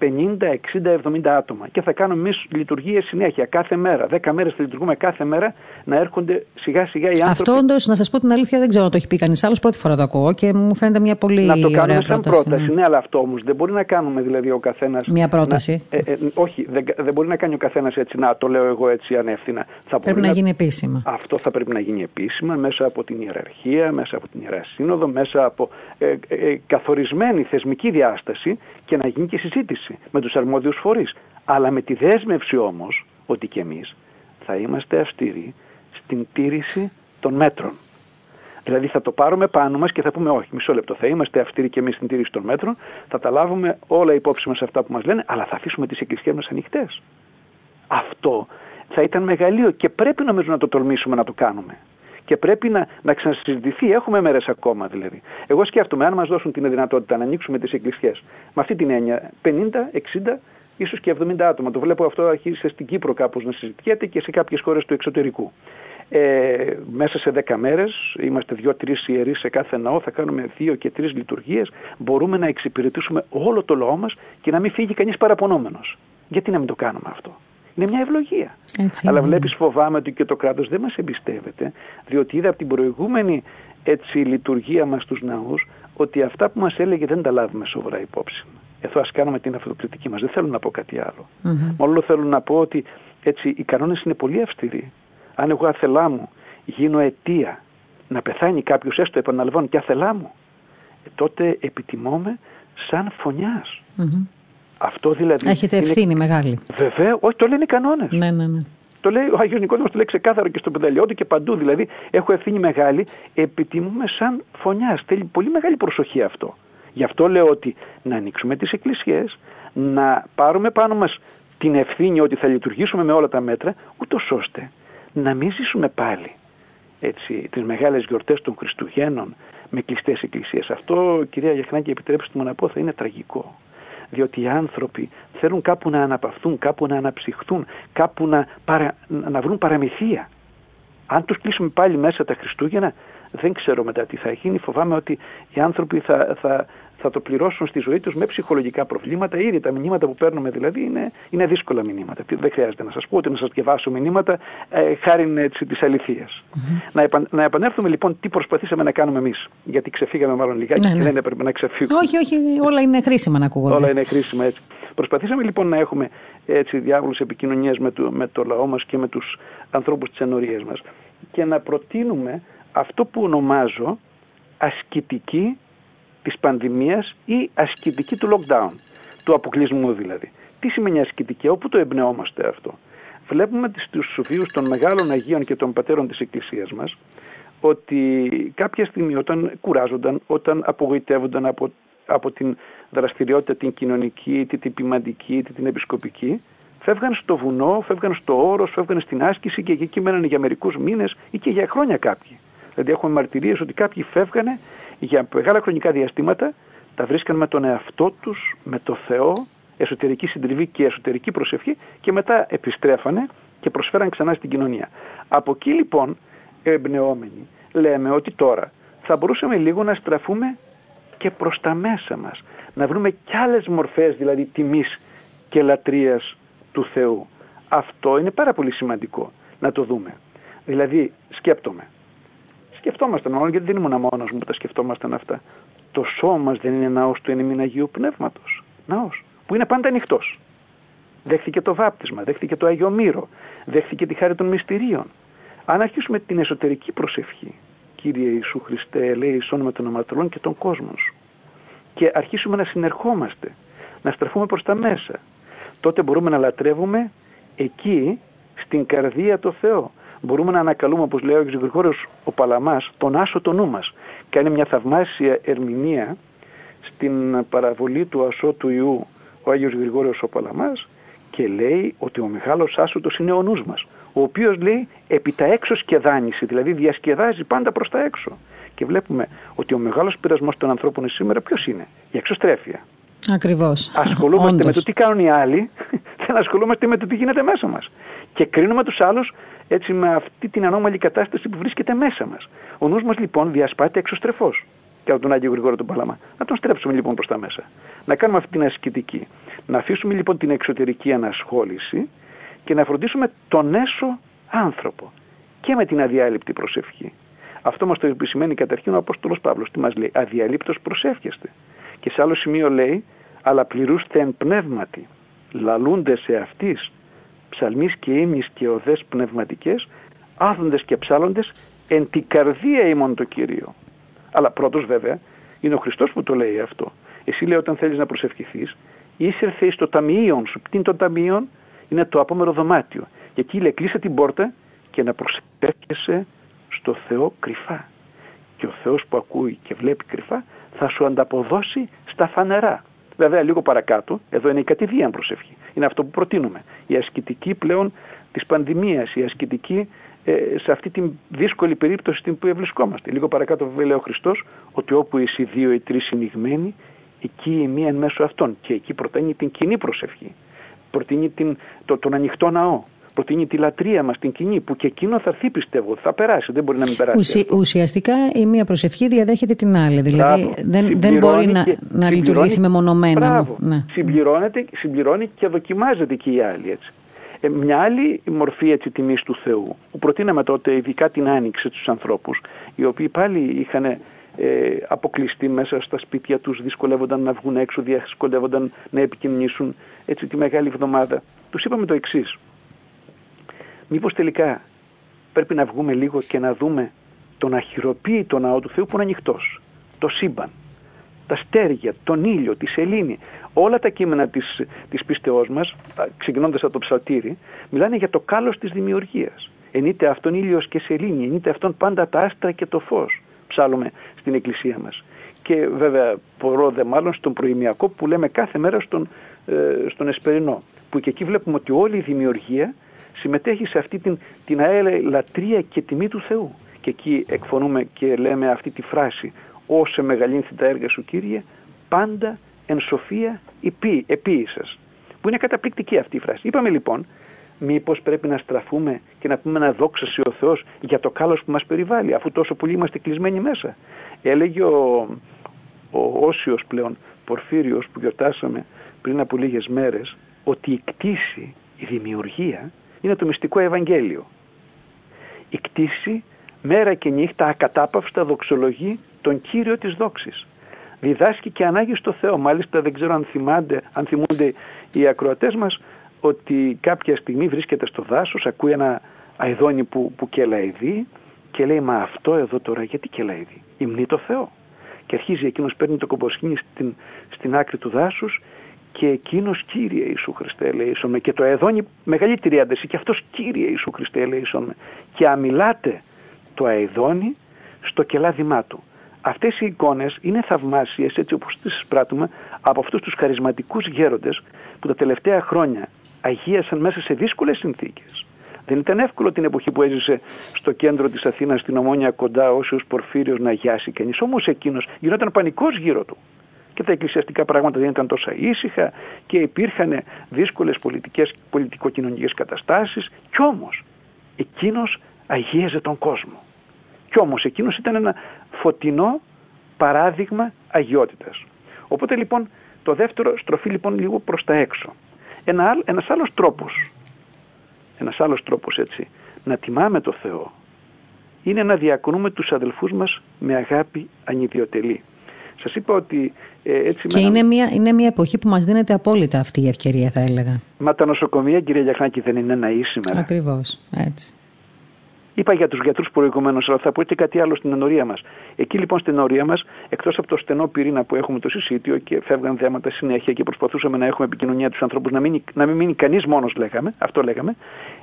50, 60, 70 άτομα. Και θα κάνουμε εμείς λειτουργίες συνέχεια, κάθε μέρα. 10 μέρες θα λειτουργούμε κάθε μέρα να έρχονται σιγά σιγά οι άνθρωποι. Αυτό όντως, να σας πω την αλήθεια, δεν ξέρω αν το έχει πει κανείς άλλος. Πρώτη φορά το ακούω και μου φαίνεται μια πολύ Να το κάνουμε ωραία σαν πρόταση. πρόταση. Ναι, αλλά αυτό όμως δεν μπορεί να κάνουμε δηλαδή ο καθένας. Μια πρόταση. Ε, ε, όχι, δεν, δεν μπορεί να κάνει ο καθένας έτσι, να το λέω εγώ έτσι ανεύθυνα. Θα Πρέπει μπορεί να γίνει επίσημα. Αυτό θα πρέπει να γίνει επίσημα μέσα από την ιεραρχία, μέσα από την Ιερά Σύνοδο, μέσα από ε, ε, ε, καθορισμένη θεσμική διάσταση και να γίνει και συζήτηση με τους αρμόδιους φορείς. Αλλά με τη δέσμευση όμως ότι και εμείς θα είμαστε αυστηροί στην τήρηση των μέτρων. Δηλαδή θα το πάρουμε πάνω μας και θα πούμε όχι, μισό λεπτό, θα είμαστε αυστηροί και εμείς στην τήρηση των μέτρων, θα τα λάβουμε όλα υπόψη μας αυτά που μας λένε, αλλά θα αφήσουμε τις εκκλησίες μας ανοιχτές. Αυτό θα ήταν μεγαλείο και πρέπει νομίζω να το τολμήσουμε να το κάνουμε. Και πρέπει να, να ξανασυζητηθεί. Έχουμε μέρες ακόμα δηλαδή. Εγώ σκέφτομαι, αν μας δώσουν την δυνατότητα να ανοίξουμε τις εκκλησιέ με αυτή την έννοια, 50, 60, ίσως και 70 άτομα. Το βλέπω αυτό αρχίζει στην Κύπρο κάπως να συζητιέται και σε κάποιες χώρες του εξωτερικού. Ε, μέσα σε 10 μέρες, είμαστε 2-3 ιερείς σε κάθε ναό, θα κάνουμε 2 και 3 λειτουργίες. Μπορούμε να εξυπηρετήσουμε όλο το λαό μας και να μην φύγει κανείς παραπονόμενος. Γιατί να μην το κάνουμε αυτό; Είναι μια ευλογία. Έτσι Αλλά είναι. βλέπεις, φοβάμαι ότι και το κράτος δεν μας εμπιστεύεται, διότι είδα από την προηγούμενη έτσι, λειτουργία μας στου ναούς ότι αυτά που μας έλεγε δεν τα λάβουμε σοβαρά υπόψη. Εδώ ας κάνουμε την αυτοκριτική μας. Δεν θέλω να πω κάτι άλλο. Μμμ. Μόνο θέλω να πω ότι έτσι, οι κανόνες είναι πολύ αυστηροί. Αν εγώ αθελά μου γίνω αιτία να πεθάνει κάποιος, έστω επαναλαμβάνω και αθελά μου, ε, τότε επιτιμώμε σαν φωνιάς. Μμμ. Αυτό δηλαδή. Έχετε είναι- ευθύνη μεγάλη. Βεβαίως, όχι, το λένε οι κανόνες. Ναι, ναι, ναι. Το λέει ο Άγιο Νικόδημος, το λέει ξεκάθαρο και στο πενταλιό του και παντού. Δηλαδή, έχω ευθύνη μεγάλη, επιτιμούμε σαν φωνιά. Θέλει πολύ μεγάλη προσοχή αυτό. Γι' αυτό λέω ότι να ανοίξουμε τις εκκλησίες, να πάρουμε πάνω μας την ευθύνη ότι θα λειτουργήσουμε με όλα τα μέτρα, ούτως ώστε να μην ζήσουμε πάλι έτσι, τις μεγάλες γιορτές των Χριστουγέννων με κλειστές εκκλησίες. Αυτό, κυρία Γιαχνάκη, επιτρέψτε μου να πω, θα είναι τραγικό. Διότι οι άνθρωποι θέλουν κάπου να αναπαυθούν, κάπου να αναψυχθούν, κάπου να, παρα, να βρουν παραμυθία. Αν τους κλείσουμε πάλι μέσα τα Χριστούγεννα, δεν ξέρω μετά τι θα γίνει. Φοβάμαι ότι οι άνθρωποι θα, θα, θα το πληρώσουν στη ζωή τους με ψυχολογικά προβλήματα. Ήδη τα μηνύματα που παίρνουμε δηλαδή είναι, είναι δύσκολα μηνύματα. Τι- Δεν χρειάζεται να σας πω ούτε να σας διαβάσω μηνύματα ε, χάρη έτσι, της αληθειας Να, επαν, να επανέλθουμε λοιπόν τι προσπαθήσαμε να κάνουμε εμείς. Γιατί ξεφύγαμε μάλλον λιγάκι Ναι, και ναι. δεν έπρεπε να ξεφύγουμε. Όχι, όχι, όλα είναι χρήσιμα να ακούγονται. Όλα είναι χρήσιμα έτσι. Προσπαθήσαμε λοιπόν να έχουμε έτσι διάβολους επικοινωνίας με το, με το λαό μας και με τους ανθρώπους της ενορίας μας και να προτείνουμε αυτό που ονομάζω ασκητική της πανδημίας ή ασκητική του lockdown, του αποκλεισμού δηλαδή. Τι σημαίνει ασκητική, όπου το εμπνεόμαστε αυτό; Βλέπουμε στους βίους των μεγάλων Αγίων και των πατέρων της Εκκλησίας μας ότι κάποια στιγμή όταν κουράζονταν, όταν απογοητεύονταν από, από την δραστηριότητα την κοινωνική, είτε την ποιμαντική, είτε την επισκοπική, φεύγαν στο βουνό, φεύγαν στο όρος, φεύγαν στην άσκηση και εκεί μένανε για μερικούς μήνες ή και για χρόνια κάποιοι. Δηλαδή έχουμε μαρτυρίες ότι κάποιοι φεύγανε για μεγάλα χρονικά διαστήματα, τα βρίσκαν με τον εαυτό τους, με το Θεό, εσωτερική συντριβή και εσωτερική προσευχή και μετά επιστρέφανε και προσφέραν ξανά στην κοινωνία. Από εκεί λοιπόν εμπνεόμενοι λέμε ότι τώρα θα μπορούσαμε λίγο να στραφούμε και προς τα μέσα μας. Να βρούμε κι άλλες μορφές δηλαδή τιμής και λατρείας του Θεού. Αυτό είναι πάρα πολύ σημαντικό να το δούμε. Δηλαδή σκέπτομαι. Σκεφτόμασταν όλοι γιατί δεν ήμουν μόνος μου που τα σκεφτόμασταν αυτά. Το σώμα μας δεν είναι ναός του ενημείν Αγίου Πνεύματος. Ναός που είναι πάντα ανοιχτός. Δέχθηκε το βάπτισμα, δέχθηκε το Άγιο Μύρο, δέχθηκε τη χάρη των μυστηρίων. Αν αρχίσουμε την εσωτερική προσευχή, Κύριε Ιησού Χριστέ, ελέησόν με τον αματρών και τον κόσμο σου, και αρχίσουμε να συνερχόμαστε, να στραφούμε προς τα μέσα, τότε μπορούμε να λατρεύουμε εκεί, στην καρδία το Θεό. Μπορούμε να ανακαλούμε, όπως λέει ο Άγιος Γρηγόριος ο Παλαμάς, τον άσο το νου μας. Κάνει μια θαυμάσια ερμηνεία στην παραβολή του ασώτου Ιού ο Άγιος Γρηγόριος ο Παλαμάς και λέει ότι ο μεγάλος άσωτος είναι ο νους μας ο οποίος λέει επί τα έξω σκεδάνιση, δηλαδή διασκεδάζει πάντα προς τα έξω. Και βλέπουμε ότι ο μεγάλος πειρασμός των ανθρώπων σήμερα ποιος είναι, η εξωστρέφεια. Ακριβώς. Ασχολούμαστε Όντως. με το τι κάνουν οι άλλοι, δεν ασχολούμαστε με το τι γίνεται μέσα μας. Και κρίνουμε τους άλλους έτσι με αυτή την ανώμαλη κατάσταση που βρίσκεται μέσα μας. Ο νους μας λοιπόν διασπάται εξωστρεφώς και από τον Άγιο Γρηγόρο τον Παλαμά. Να τον στρέψουμε λοιπόν προς τα μέσα. Να κάνουμε αυτή την ασκητική. Να αφήσουμε λοιπόν την εξωτερική ανασχόληση και να φροντίσουμε τον έσω άνθρωπο και με την αδιάλειπτη προσευχή. Αυτό μας το επισημαίνει καταρχήν ο Απόστολος Παύλος. Τι μας λέει, αδιαλείπτως προσεύχεστε. Και σε άλλο σημείο λέει, αλλά πληρούστε εν πνεύματι, λαλούνται σε αυτής, ψαλμής και ύμνης και οδές πνευματικές, άθοντες και ψάλλοντες, εν την καρδία ημών το Κύριο. Αλλά πρώτος βέβαια είναι ο Χριστός που το λέει αυτό. Εσύ λέει όταν θέλεις να προσευχηθείς, ήσερθε στο ταμείο σου. Τι είναι το ταμείο, είναι το απόμερο δωμάτιο. Και εκεί λέει κλείσε την πόρτα και να προσεύχεσαι στο Θεό κρυφά. Και ο Θεός που ακούει και βλέπει κρυφά θα σου ανταποδώσει στα φανερά. Βέβαια λίγο παρακάτω, εδώ είναι η κατηδίαν προσευχή. Είναι αυτό που προτείνουμε. Η ασκητική πλέον της πανδημίας, η ασκητική ε, σε αυτή την δύσκολη περίπτωση στην που βρισκόμαστε. Λίγο παρακάτω βέβαια λέει ο Χριστός ότι όπου εσύ δύο ή τρεις συνηγμένοι, εκεί η μία εν μέσω αυτών. Και εκεί προτείνει την κοινή προσευχή. Προτείνει την, το, τον ανοιχτό ναό προτείνει τη λατρεία μας την κοινή, που και εκείνο θα έρθει πιστεύω, θα περάσει, δεν μπορεί να μην περάσει. Ουσι, ουσιαστικά η μία προσευχή διαδέχεται την άλλη. Δηλαδή δεν, δεν μπορεί να, και, να λειτουργήσει μεμονωμένα. Μπράβο, ναι. Συμπληρώνεται, συμπληρώνει και δοκιμάζεται και η άλλη έτσι. Ε, μια άλλη μορφή έτσι τιμής του Θεού που προτείναμε τότε ειδικά την άνοιξη στους ανθρώπους οι οποίοι πάλι είχαν ε, αποκλειστεί μέσα στα σπίτια τους, δυσκολεύονταν να βγουν έξω, δυσκολεύονταν να επικοινωνήσουν έτσι τη Μεγάλη Εβδομάδα. Τους είπαμε το εξής. Μήπως τελικά πρέπει να βγούμε λίγο και να δούμε τον αχυροποίητο ναό του Θεού που είναι ανοιχτός. Το σύμπαν, τα στέρια, τον ήλιο, τη σελήνη. Όλα τα κείμενα της, της πίστεώς μας, ξεκινώντας από το ψαλτήρι, μιλάνε για το κάλος της δημιουργίας. Ενείται αυτόν ήλιος και σελήνη, ενείται αυτόν πάντα τα άστρα και το φως. Ψάλουμε στην εκκλησία μας. Και βέβαια πορώ δε μάλλον στον προημιακό που λέμε κάθε μέρα στον, ε, στον Εσπερινό. Που και εκεί βλέπουμε ότι όλη η δημιουργία συμμετέχει σε αυτή την, την αέλα λατρεία και τιμή του Θεού. Και εκεί εκφωνούμε και λέμε αυτή τη φράση «Όσε μεγαλύνθη τα έργα σου Κύριε, πάντα εν σοφία επίησας». Που είναι καταπληκτική αυτή η φράση. Είπαμε λοιπόν, μήπως πρέπει να στραφούμε και να πούμε να δόξασε ο Θεός για το κάλος που μας περιβάλλει, αφού τόσο πολύ είμαστε κλεισμένοι μέσα. Έλεγε ο, ο Όσιος πλέον, Πορφύριος που γιορτάσαμε πριν από λίγες μέρες, ότι η κτήση, η δημιουργία είναι το μυστικό Ευαγγέλιο. Η κτήση μέρα και νύχτα ακατάπαυστα δοξολογεί τον Κύριο της δόξης. Διδάσκει και ανάγκη στο Θεό. Μάλιστα δεν ξέρω αν, θυμάται, αν θυμούνται οι ακροατές μας ότι κάποια στιγμή βρίσκεται στο δάσος, ακούει ένα αειδόνι που, που κελαειδεί και λέει μα αυτό εδώ τώρα γιατί κελαειδεί. Υμνεί το Θεό. Και αρχίζει εκείνος παίρνει το κομποσχήνι στην, στην άκρη του δάσους και εκείνος Κύριε Ιησού Χριστέ ελεήσον με και το εδώνει μεγαλύτερη άντεση και αυτός Κύριε Ιησού Χριστέ ελεήσον με και αμιλάτε το αεδώνει στο κελάδημά του. Αυτές οι εικόνες είναι θαυμάσιες έτσι όπως τις εισπράττουμε από αυτούς τους χαρισματικούς γέροντες που τα τελευταία χρόνια αγίασαν μέσα σε δύσκολες συνθήκες. Δεν ήταν εύκολο την εποχή που έζησε στο κέντρο της Αθήνας στην Ομόνια κοντά όσιος Πορφύριος να αγιάσει κανείς. Όμως εκείνος γινόταν πανικός γύρω του και τα εκκλησιαστικά πράγματα δεν ήταν τόσα ήσυχα και υπήρχαν δύσκολες πολιτικές, πολιτικο-κοινωνικές καταστάσεις κι όμως εκείνος αγίαζε τον κόσμο. Κι όμως εκείνος ήταν ένα φωτεινό παράδειγμα αγιότητας. Οπότε λοιπόν το δεύτερο στροφή λοιπόν λίγο προς τα έξω. Ένα, ένας άλλος τρόπος, ένας άλλος τρόπος έτσι, να τιμάμε το Θεό είναι να διακονούμε τους αδελφούς μας με αγάπη ανιδιοτελή. Σας είπα ότι ε, έτσι και είναι, μια, είναι μια εποχή που μας δίνεται απόλυτα αυτή η ευκαιρία θα έλεγα. Μα τα νοσοκομεία κύριε Γιαχνάκη δεν είναι ένα ή σήμερα. Ακριβώς, έτσι. Είπα για τους γιατρούς προηγουμένως, αλλά θα πω και κάτι άλλο στην ενορία μας. Εκεί λοιπόν στην ενορία μας, εκτός από το στενό πυρήνα που έχουμε το συσίτιο και φεύγαν θέματα συνέχεια και προσπαθούσαμε να έχουμε επικοινωνία τους ανθρώπους, να, μην, να μην μείνει κανείς μόνος, λέγαμε, αυτό λέγαμε.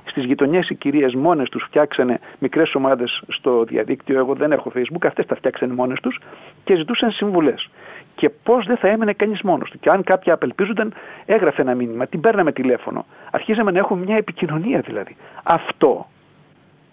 Στις γειτονιές οι κυρίες μόνες τους φτιάξανε μικρές ομάδες στο διαδίκτυο. Εγώ δεν έχω Facebook, αυτές τα φτιάξανε μόνες τους και ζητούσαν συμβουλές. Και πώς δεν θα έμενε κανείς μόνος του. Και αν κάποιοι απελπίζονταν, έγραφε ένα μήνυμα, την παίρναμε τηλέφωνο. Αρχίζαμε να έχουμε μια επικοινωνία δηλαδή. Αυτό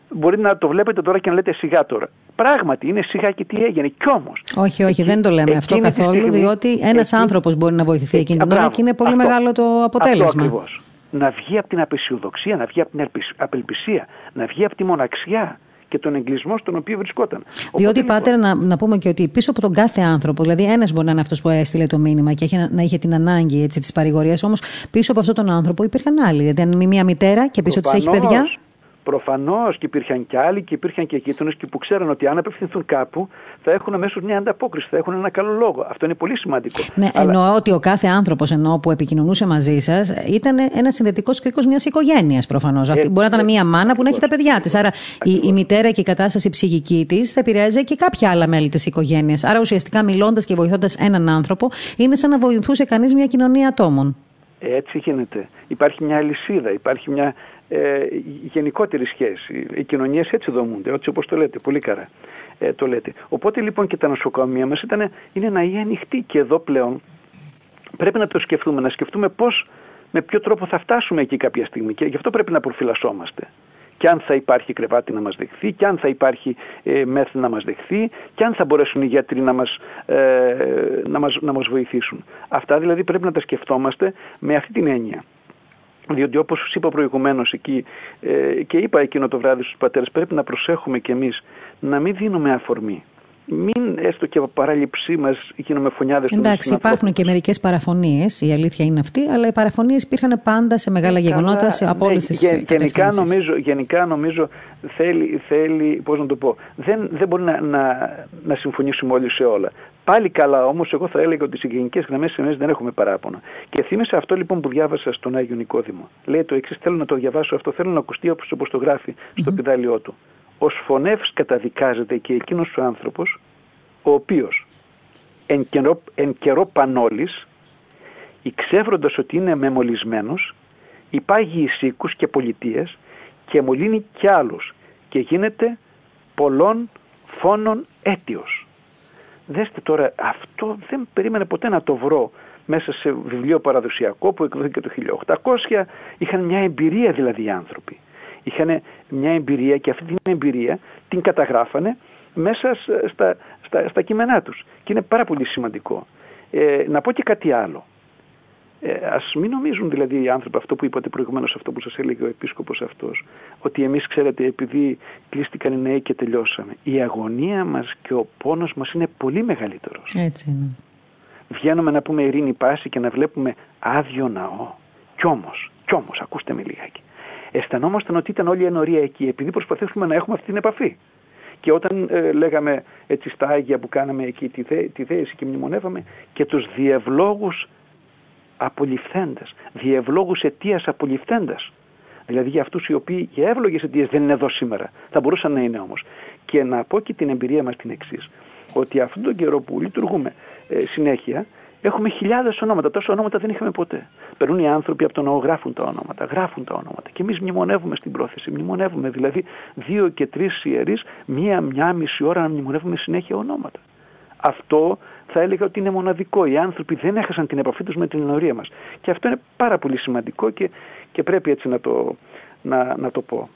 μπορεί να το βλέπετε τώρα και να λέτε σιγά τώρα. Πράγματι είναι σιγά και τι έγινε. Κι όμως. Όχι, όχι, δεν το λέμε αυτό καθόλου, στιγμή, διότι ένας εκεί, άνθρωπος μπορεί να βοηθηθεί εκείνη την ώρα και είναι πολύ αυτό, μεγάλο το αποτέλεσμα. Αυτό ακριβώς. Να βγει από την απεσιοδοξία, να βγει από την απελπισία, να βγει από τη μοναξιά και τον εγκλισμό στον οποίο βρισκόταν. Διότι, λοιπόν... Πάτερ, να, να πούμε και ότι πίσω από τον κάθε άνθρωπο, δηλαδή ένας μπορεί να είναι αυτός που έστειλε το μήνυμα και έχει, να είχε την ανάγκη της παρηγορίας, όμως πίσω από αυτόν τον άνθρωπο υπήρχαν άλλοι. Δηλαδή, μια μητέρα και πίσω της έχει παιδιά. Προφανώς και υπήρχαν και άλλοι και υπήρχαν και γείτονες και που ξέραν ότι αν απευθυνθούν κάπου θα έχουν αμέσως μια ανταπόκριση, θα έχουν ένα καλό λόγο. Αυτό είναι πολύ σημαντικό. Ναι, Αλλά... εννοώ ότι ο κάθε άνθρωπος που επικοινωνούσε μαζί σας ήταν ένας συνδετικός κρίκος μιας οικογένειας προφανώς. Ε, Μπορεί να ήταν ε, μια μάνα που να έχει τα παιδιά της. Άρα η, η, μητέρα και η κατάσταση ψυχική της θα επηρεάζει και κάποια άλλα μέλη της οικογένειας. Άρα ουσιαστικά μιλώντας και βοηθώντας έναν άνθρωπο είναι σαν να βοηθούσε κανείς μια κοινωνία ατόμων. Έτσι γίνεται. Υπάρχει μια αλυσίδα, υπάρχει μια ε, γενικότερη σχέση. Οι κοινωνίες έτσι δομούνται, έτσι όπως το λέτε, πολύ καλά ε, το λέτε. Οπότε λοιπόν και τα νοσοκομεία μας είναι να είναι ανοιχτή και εδώ πλέον πρέπει να το σκεφτούμε, να σκεφτούμε πώς, με ποιο τρόπο θα φτάσουμε εκεί κάποια στιγμή και γι' αυτό πρέπει να προφυλασσόμαστε. Και αν θα υπάρχει κρεβάτι να μας δεχθεί, και αν θα υπάρχει ε, μέθη να μας δεχθεί, και αν θα μπορέσουν οι γιατροί να μας, ε, να, μας, να μας βοηθήσουν. Αυτά δηλαδή πρέπει να τα σκεφτόμαστε με αυτή την έννοια. Διότι όπως σας είπα προηγουμένως εκεί ε, και είπα εκείνο το βράδυ στους πατέρες πρέπει να προσέχουμε κι εμείς να μην δίνουμε αφορμή. Μην έστω και από παράληψή μας γίνουμε φωνιάδες του Εντάξει, υπάρχουν και μερικές παραφωνίες, η αλήθεια είναι αυτή, αλλά οι παραφωνίες υπήρχαν πάντα σε μεγάλα γεγονότα σε, από όλες τις γε, γενικά νομίζω, γενικά νομίζω θέλει, θέλει πώς να το πω, δεν, δεν μπορεί να, να, να συμφωνήσουμε όλοι σε όλα. Πάλι καλά όμως, εγώ θα έλεγα ότι σε γενικέ γραμμές εμεί δεν έχουμε παράπονα. Και θύμισε αυτό λοιπόν που διάβασα στον Άγιο Νικόδημο. Λέει το εξής: Θέλω να το διαβάσω αυτό, θέλω να ακουστεί όπως το γράφει στο mm-hmm. πιδάλιό του. Ω φωνεύς καταδικάζεται και εκείνος ο άνθρωπος, ο οποίος εν καιρό, εν καιρό πανόλης, εξεύροντας ότι είναι μεμολισμένος, υπάγει εις και πολιτείες και μολύνει κι άλλους και γίνεται πολλών φόνων αίτιος. Δέστε τώρα, αυτό δεν περίμενε ποτέ να το βρω μέσα σε βιβλίο παραδοσιακό που εκδόθηκε το 1800. Είχαν μια εμπειρία δηλαδή οι άνθρωποι. Είχαν μια εμπειρία και αυτή την εμπειρία την καταγράφανε μέσα στα, στα, στα κείμενά τους. Και είναι πάρα πολύ σημαντικό. Ε, να πω και κάτι άλλο. Ε, Α μην νομίζουν δηλαδή οι άνθρωποι αυτό που είπατε προηγουμένως, αυτό που σας έλεγε ο επίσκοπος αυτός, ότι εμείς ξέρετε, επειδή κλείστηκαν οι νέοι και τελειώσαμε. Η αγωνία μας και ο πόνος μας είναι πολύ μεγαλύτερος. Έτσι είναι. Βγαίνουμε να πούμε ειρήνη πάση και να βλέπουμε άδειο ναό. Κι όμως, κι όμως, ακούστε με λιγάκι. Αισθανόμασταν ότι ήταν όλη η ενορία εκεί, επειδή προσπαθήσουμε να έχουμε αυτή την επαφή. Και όταν ε, λέγαμε έτσι στα Άγια που κάναμε εκεί τη, δέ, τη δέηση και μνημονεύαμε και τους διευλόγους απολυφθέντες, διευλόγους αιτίας απολυφθέντες. Δηλαδή για αυτούς οι οποίοι για εύλογες αιτίες δεν είναι εδώ σήμερα. Θα μπορούσαν να είναι όμως. Και να πω και την εμπειρία μας την εξής. Ότι αυτόν τον καιρό που λειτουργούμε ε, συνέχεια έχουμε χιλιάδες ονόματα. Τόσα ονόματα δεν είχαμε ποτέ. Περνούν οι άνθρωποι από το να γράφουν τα ονόματα, γράφουν τα ονόματα. Και εμείς μνημονεύουμε στην πρόθεση. Μνημονεύουμε δηλαδή δύο και τρεις ιερείς, μία, μία μισή ώρα να μνημονεύουμε συνέχεια ονόματα. Αυτό θα έλεγα ότι είναι μοναδικό. Οι άνθρωποι δεν έχασαν την επαφή τους με την ενορία μας. Και αυτό είναι πάρα πολύ σημαντικό και, και πρέπει έτσι να το, να, να το πω.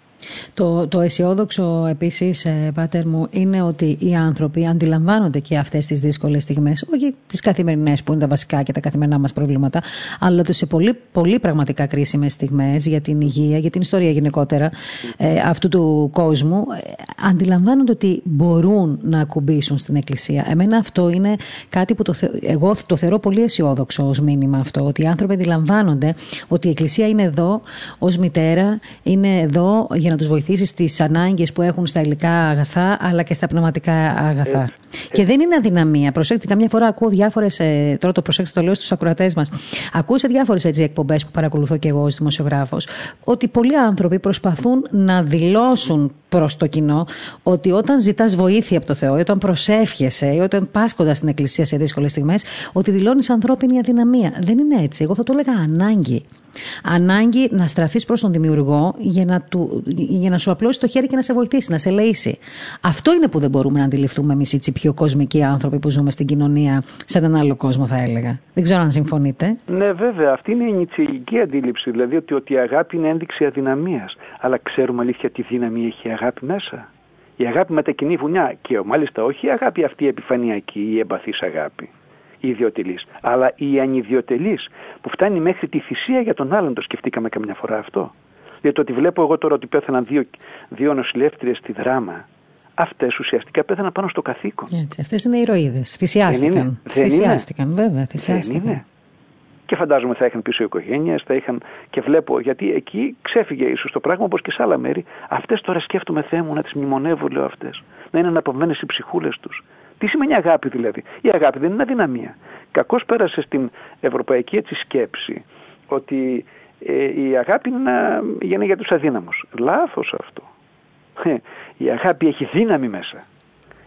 Το, το αισιόδοξο επίσης, ε, Πάτερ μου, είναι ότι οι άνθρωποι αντιλαμβάνονται και αυτές τις δύσκολες στιγμές, όχι τις καθημερινές που είναι τα βασικά και τα καθημερινά μας προβλήματα, αλλά σε πολύ, πολύ πραγματικά κρίσιμες στιγμές για την υγεία, για την ιστορία γενικότερα ε, αυτού του κόσμου, ε, αντιλαμβάνονται ότι μπορούν να ακουμπήσουν στην Εκκλησία. Εμένα αυτό είναι κάτι που το, εγώ το θεωρώ πολύ αισιόδοξο ως μήνυμα αυτό, ότι οι άνθρωποι αντιλαμβάνονται ότι η Εκκλησία είναι εδώ ως μητέρα, είναι εδώ για να τους βοηθήσεις στι ανάγκες που έχουν στα υλικά αγαθά αλλά και στα πνευματικά αγαθά. Και δεν είναι αδυναμία. Προσέξτε, καμιά φορά ακούω διάφορες. Ε, τώρα το προσέξτε, το λέω στους ακροατές μας. Ακούω σε διάφορες εκπομπές που παρακολουθώ και εγώ ως δημοσιογράφος, ότι πολλοί άνθρωποι προσπαθούν να δηλώσουν προς το κοινό ότι όταν ζητάς βοήθεια από το Θεό, ή όταν προσεύχεσαι, ή όταν πάσχοντα στην Εκκλησία σε δύσκολες στιγμές, ότι δηλώνεις ανθρώπινη αδυναμία. Δεν είναι έτσι. Εγώ θα το έλεγα ανάγκη. Ανάγκη να στραφείς προς τον δημιουργό για να, του, για να σου απλώσει το χέρι και να σε βοηθήσει, να σε λύσει. Αυτό είναι που δεν μπορούμε να αντιληφθούμε εμείς οι πιο κοσμικοί άνθρωποι που ζούμε στην κοινωνία, σε έναν άλλο κόσμο, θα έλεγα. Δεν ξέρω αν συμφωνείτε. Ναι, βέβαια. Αυτή είναι η νητσιακή αντίληψη. Δηλαδή ότι, ότι η αγάπη είναι ένδειξη αδυναμίας. Αλλά ξέρουμε αλήθεια τι δύναμη έχει η αγάπη μέσα. Η αγάπη μετακινεί βουνιά. Και μάλιστα όχι η αγάπη αυτή η επιφανειακή, η εμπαθής αγάπη η ιδιωτελής. Αλλά η ανιδιωτελής που φτάνει μέχρι τη θυσία για τον άλλον, το σκεφτήκαμε καμιά φορά αυτό. Διότι ότι βλέπω εγώ τώρα ότι πέθαναν δύο, δύο νοσηλεύτριες στη δράμα, αυτές ουσιαστικά πέθαναν πάνω στο καθήκον. Έτσι, αυτές είναι ηρωίδες. Θυσιάστηκαν. Δεν είναι. θυσιάστηκαν, βέβαια. Θυσιάστηκαν. Δεν είναι. Και φαντάζομαι θα είχαν πίσω οικογένειες, θα είχαν. Και βλέπω, γιατί εκεί ξέφυγε ίσως το πράγμα όπως και σε άλλα μέρη. Αυτές τώρα σκέφτομαι Θεέ μου να τις μνημονεύω, λέω αυτές. Να είναι αναπομένε οι ψυχούλες τους. Τι σημαίνει αγάπη δηλαδή; Η αγάπη δεν είναι αδυναμία. Κακώς πέρασε στην ευρωπαϊκή έτσι σκέψη ότι ε, η αγάπη είναι, είναι για τους αδύναμους. Λάθος αυτό. Ε, η αγάπη έχει δύναμη μέσα.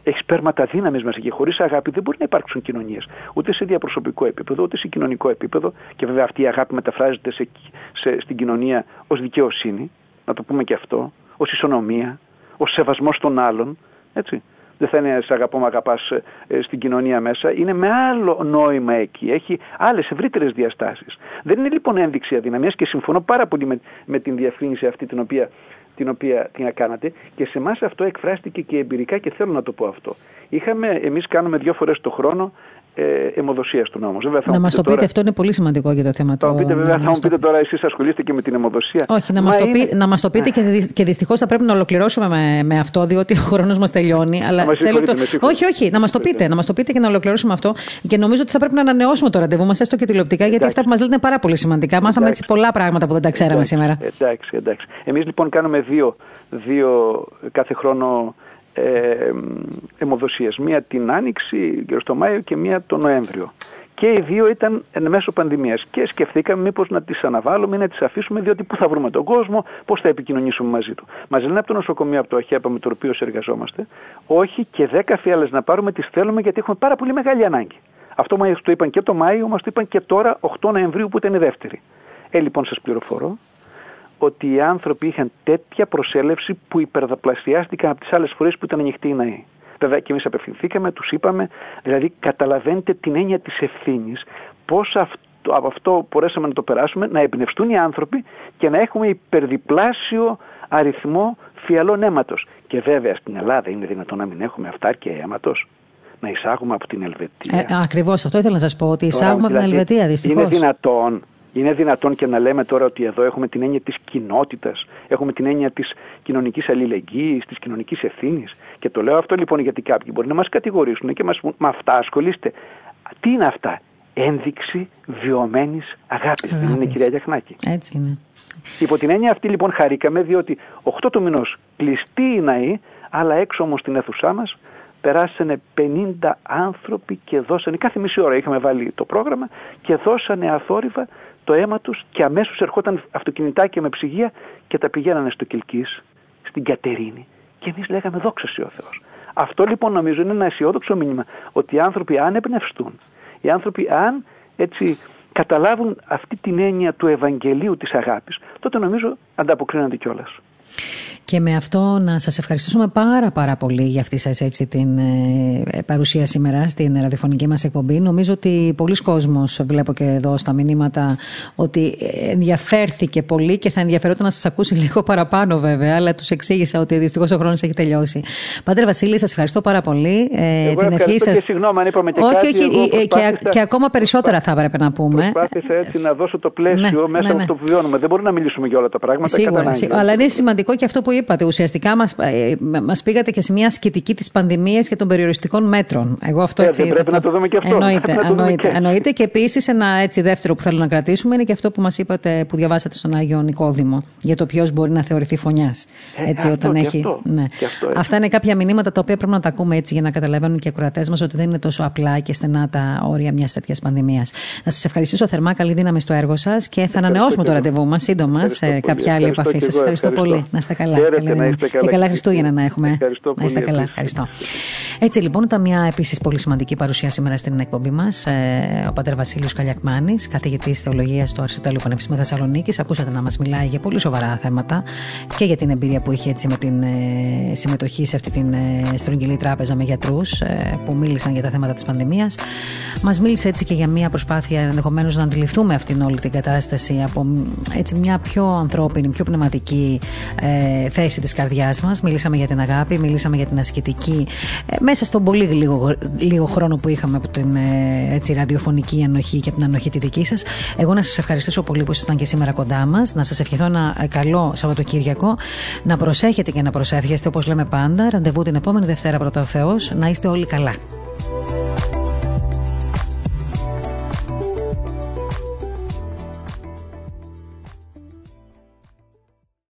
Έχει σπέρματα δύναμης μέσα και χωρίς αγάπη δεν μπορεί να υπάρξουν κοινωνίες. Ούτε σε διαπροσωπικό επίπεδο, ούτε σε κοινωνικό επίπεδο. Και βέβαια αυτή η αγάπη μεταφράζεται σε, σε, στην κοινωνία ως δικαιοσύνη, να το πούμε και αυτό, ως ισονομία, ως σεβασμός των άλλων. Έτσι δεν θα είναι σε αγαπώ, με αγαπάς ε, στην κοινωνία μέσα. Είναι με άλλο νόημα εκεί. Έχει άλλες ευρύτερες διαστάσεις. Δεν είναι λοιπόν ένδειξη αδυναμίας και συμφωνώ πάρα πολύ με, με την διευκρίνηση αυτή την οποία την οποία την κάνατε και σε εμάς αυτό εκφράστηκε και εμπειρικά και θέλω να το πω αυτό. Είχαμε, εμείς κάνουμε δύο φορές το χρόνο ε, αιμοδοσίας του νόμου. να μας το πείτε, αυτό είναι πολύ σημαντικό για το θέμα του. πείτε, βέβαια, θα μου πείτε τώρα, εσείς ασχολείστε και με την αιμοδοσία. Όχι, να μα το, είναι... να μας το πείτε και, και δυστυχώς θα πρέπει να ολοκληρώσουμε με, με αυτό, διότι ο χρόνος μας τελειώνει. Αλλά θέλω το... Όχι, όχι, να μας το πείτε, να μας το πείτε και να ολοκληρώσουμε αυτό. Και νομίζω ότι θα πρέπει να ανανεώσουμε το ραντεβού μας, έστω και τηλεοπτικά, γιατί αυτά που μας λέτε είναι πάρα πολύ σημαντικά. Μάθαμε έτσι πολλά πράγματα που δεν τα ξέραμε σήμερα. Εντάξει, εντάξει. Εμείς λοιπόν κάνουμε δύο, δύο κάθε χρόνο ε, αιμοδοσίες. Μία την Άνοιξη, γύρω στο Μάιο και μία τον Νοέμβριο. Και οι δύο ήταν εν μέσω πανδημίας. Και σκεφτήκαμε μήπως να τις αναβάλουμε ή να τις αφήσουμε, διότι πού θα βρούμε τον κόσμο, πώς θα επικοινωνήσουμε μαζί του. Μας λένε από το νοσοκομείο, από το ΑΧΕΠΑ με το οποίο εργαζόμαστε, όχι και δέκα φιάλες να πάρουμε, τις θέλουμε γιατί έχουμε πάρα πολύ μεγάλη ανάγκη. Αυτό μας το είπαν και το Μάιο, μας το είπαν και τώρα 8 Νοεμβρίου που ήταν η δεύτερη. Ε, λοιπόν, σας πληροφορώ ότι οι άνθρωποι είχαν τέτοια προσέλευση που υπερδαπλασιάστηκαν από τις άλλες φορές που ήταν ανοιχτοί οι ναοί. Βέβαια και εμείς απευθυνθήκαμε, τους είπαμε, δηλαδή καταλαβαίνετε την έννοια της ευθύνης, πώς αυτό, από αυτό μπορέσαμε να το περάσουμε, να εμπνευστούν οι άνθρωποι και να έχουμε υπερδιπλάσιο αριθμό φιαλών αίματος. Και βέβαια στην Ελλάδα είναι δυνατόν να μην έχουμε αυτάρκεια αίματος. Να εισάγουμε από την Ελβετία. Ε, Ακριβώς αυτό ήθελα να σας πω, ότι εισάγουμε από την δηλαδή, Ελβετία δυστυχώς. Είναι δυνατόν είναι δυνατόν και να λέμε τώρα ότι εδώ έχουμε την έννοια της κοινότητας, έχουμε την έννοια της κοινωνικής αλληλεγγύης, της κοινωνικής ευθύνης. Και το λέω αυτό λοιπόν γιατί κάποιοι μπορεί να μας κατηγορήσουν και μας πούν με αυτά ασχολείστε. Τι είναι αυτά, ένδειξη βιωμένης αγάπης. Δεν είναι κυρία Γιαχνάκη. Έτσι είναι. Υπό την έννοια αυτή λοιπόν χαρήκαμε διότι 8 του μηνός κλειστοί οι ναοί, αλλά έξω όμως στην αίθουσά μας περάσανε 50 άνθρωποι και δώσανε, κάθε μισή ώρα είχαμε βάλει το πρόγραμμα και δώσανε αθόρυβα το αίμα τους και αμέσως ερχόταν αυτοκινητάκια με ψυγεία και τα πηγαίνανε στο Κιλκής, στην Κατερίνη και εμείς λέγαμε δόξα ο Θεός. Αυτό λοιπόν νομίζω είναι ένα αισιόδοξο μήνυμα ότι οι άνθρωποι αν εμπνευστούν, οι άνθρωποι αν έτσι καταλάβουν αυτή την έννοια του Ευαγγελίου της αγάπης, τότε νομίζω ανταποκρίνονται κιόλας. Και με αυτό να σας ευχαριστήσουμε πάρα πάρα πολύ για αυτή σας έτσι την ε, παρουσία σήμερα στην ραδιοφωνική μας εκπομπή. Νομίζω ότι πολλοί κόσμος βλέπω και εδώ στα μηνύματα ότι ενδιαφέρθηκε πολύ και θα ενδιαφερόταν να σας ακούσει λίγο παραπάνω βέβαια, αλλά τους εξήγησα ότι δυστυχώς ο χρόνος έχει τελειώσει. Πάντρε Βασίλη, σας ευχαριστώ πάρα πολύ. Ε, εγώ την ευχή σας... Και συγγνώμη αν είπαμε και όχι, κάτι. Όχι, ε, προσπάθησα... και, και, ακόμα περισσότερα θα έπρεπε να πούμε. Προσπάθησα έτσι να δώσω το πλαίσιο ναι, μέσα ναι, ναι. από το που βιώνουμε. Δεν μπορούμε να μιλήσουμε για όλα τα πράγματα. Σίγουρα, σίγουρα. αλλά είναι σημαντικό και αυτό που είπατε. Ουσιαστικά μας ε, μας πήγατε και σε μια ασκητική της πανδημίας και των περιοριστικών μέτρων. Εγώ αυτό ε, έτσι. πρέπει το... να το δούμε και αυτό. Εννοείται. εννοείται, και... εννοείται. Και επίσης ένα έτσι δεύτερο που θέλω να κρατήσουμε είναι και αυτό που μας είπατε, που διαβάσατε στον Άγιο Νικόδημο, για το ποιος μπορεί να θεωρηθεί φωνιάς. Ε, έτσι, αυτό, όταν έχει. Αυτό, ναι. αυτό, Αυτά είναι κάποια μηνύματα τα οποία πρέπει να τα ακούμε έτσι για να καταλαβαίνουν και οι ακροατές μας ότι δεν είναι τόσο απλά και στενά τα όρια μιας τέτοιας πανδημίας. Να σας ευχαριστήσω θερμά. Καλή δύναμη στο έργο σας και θα ανανεώσουμε το ραντεβού μας σύντομα σε κάποια άλλη επαφή. Σας ευχαριστώ πολύ. Να είστε καλά. Και καλά Χριστούγεννα να έχουμε. Ευχαριστώ να είστε καλά. Ευχαριστώ. Έτσι λοιπόν ήταν μια επίσης πολύ σημαντική παρουσία σήμερα στην εκπομπή μας. Ε, ο Πατέρ Βασίλειος Καλιακμάνης, καθηγητής Θεολογίας στο Αριστοτέλειο Πανεπιστήμιο Θεσσαλονίκης. Ακούσατε να μας μιλάει για πολύ σοβαρά θέματα και για την εμπειρία που είχε έτσι με την ε, συμμετοχή σε αυτή την ε, στρογγυλή τράπεζα με γιατρούς που μίλησαν για τα θέματα της πανδημίας. Μας μίλησε έτσι και για μια προσπάθεια ενδεχομένως να αντιληφθούμε αυτήν όλη την κατάσταση από έτσι μια πιο ανθρώπινη, πιο πνευματική θέση της καρδιάς μας. Μίλησαμε για την αγάπη, μιλήσαμε για την ασκητική, ε, με μέσα στον πολύ λίγο, λίγο χρόνο που είχαμε από την ε, έτσι, ραδιοφωνική ανοχή και την ανοχή τη δική σας. Εγώ να σας ευχαριστήσω πολύ που ήσασταν και σήμερα κοντά μας. Να σας ευχηθώ ένα ε, καλό Σαββατοκύριακο. Να προσέχετε και να προσεύχεστε όπως λέμε πάντα. Ραντεβού την επόμενη Δευτέρα πρώτα ο Θεός. Να είστε όλοι καλά.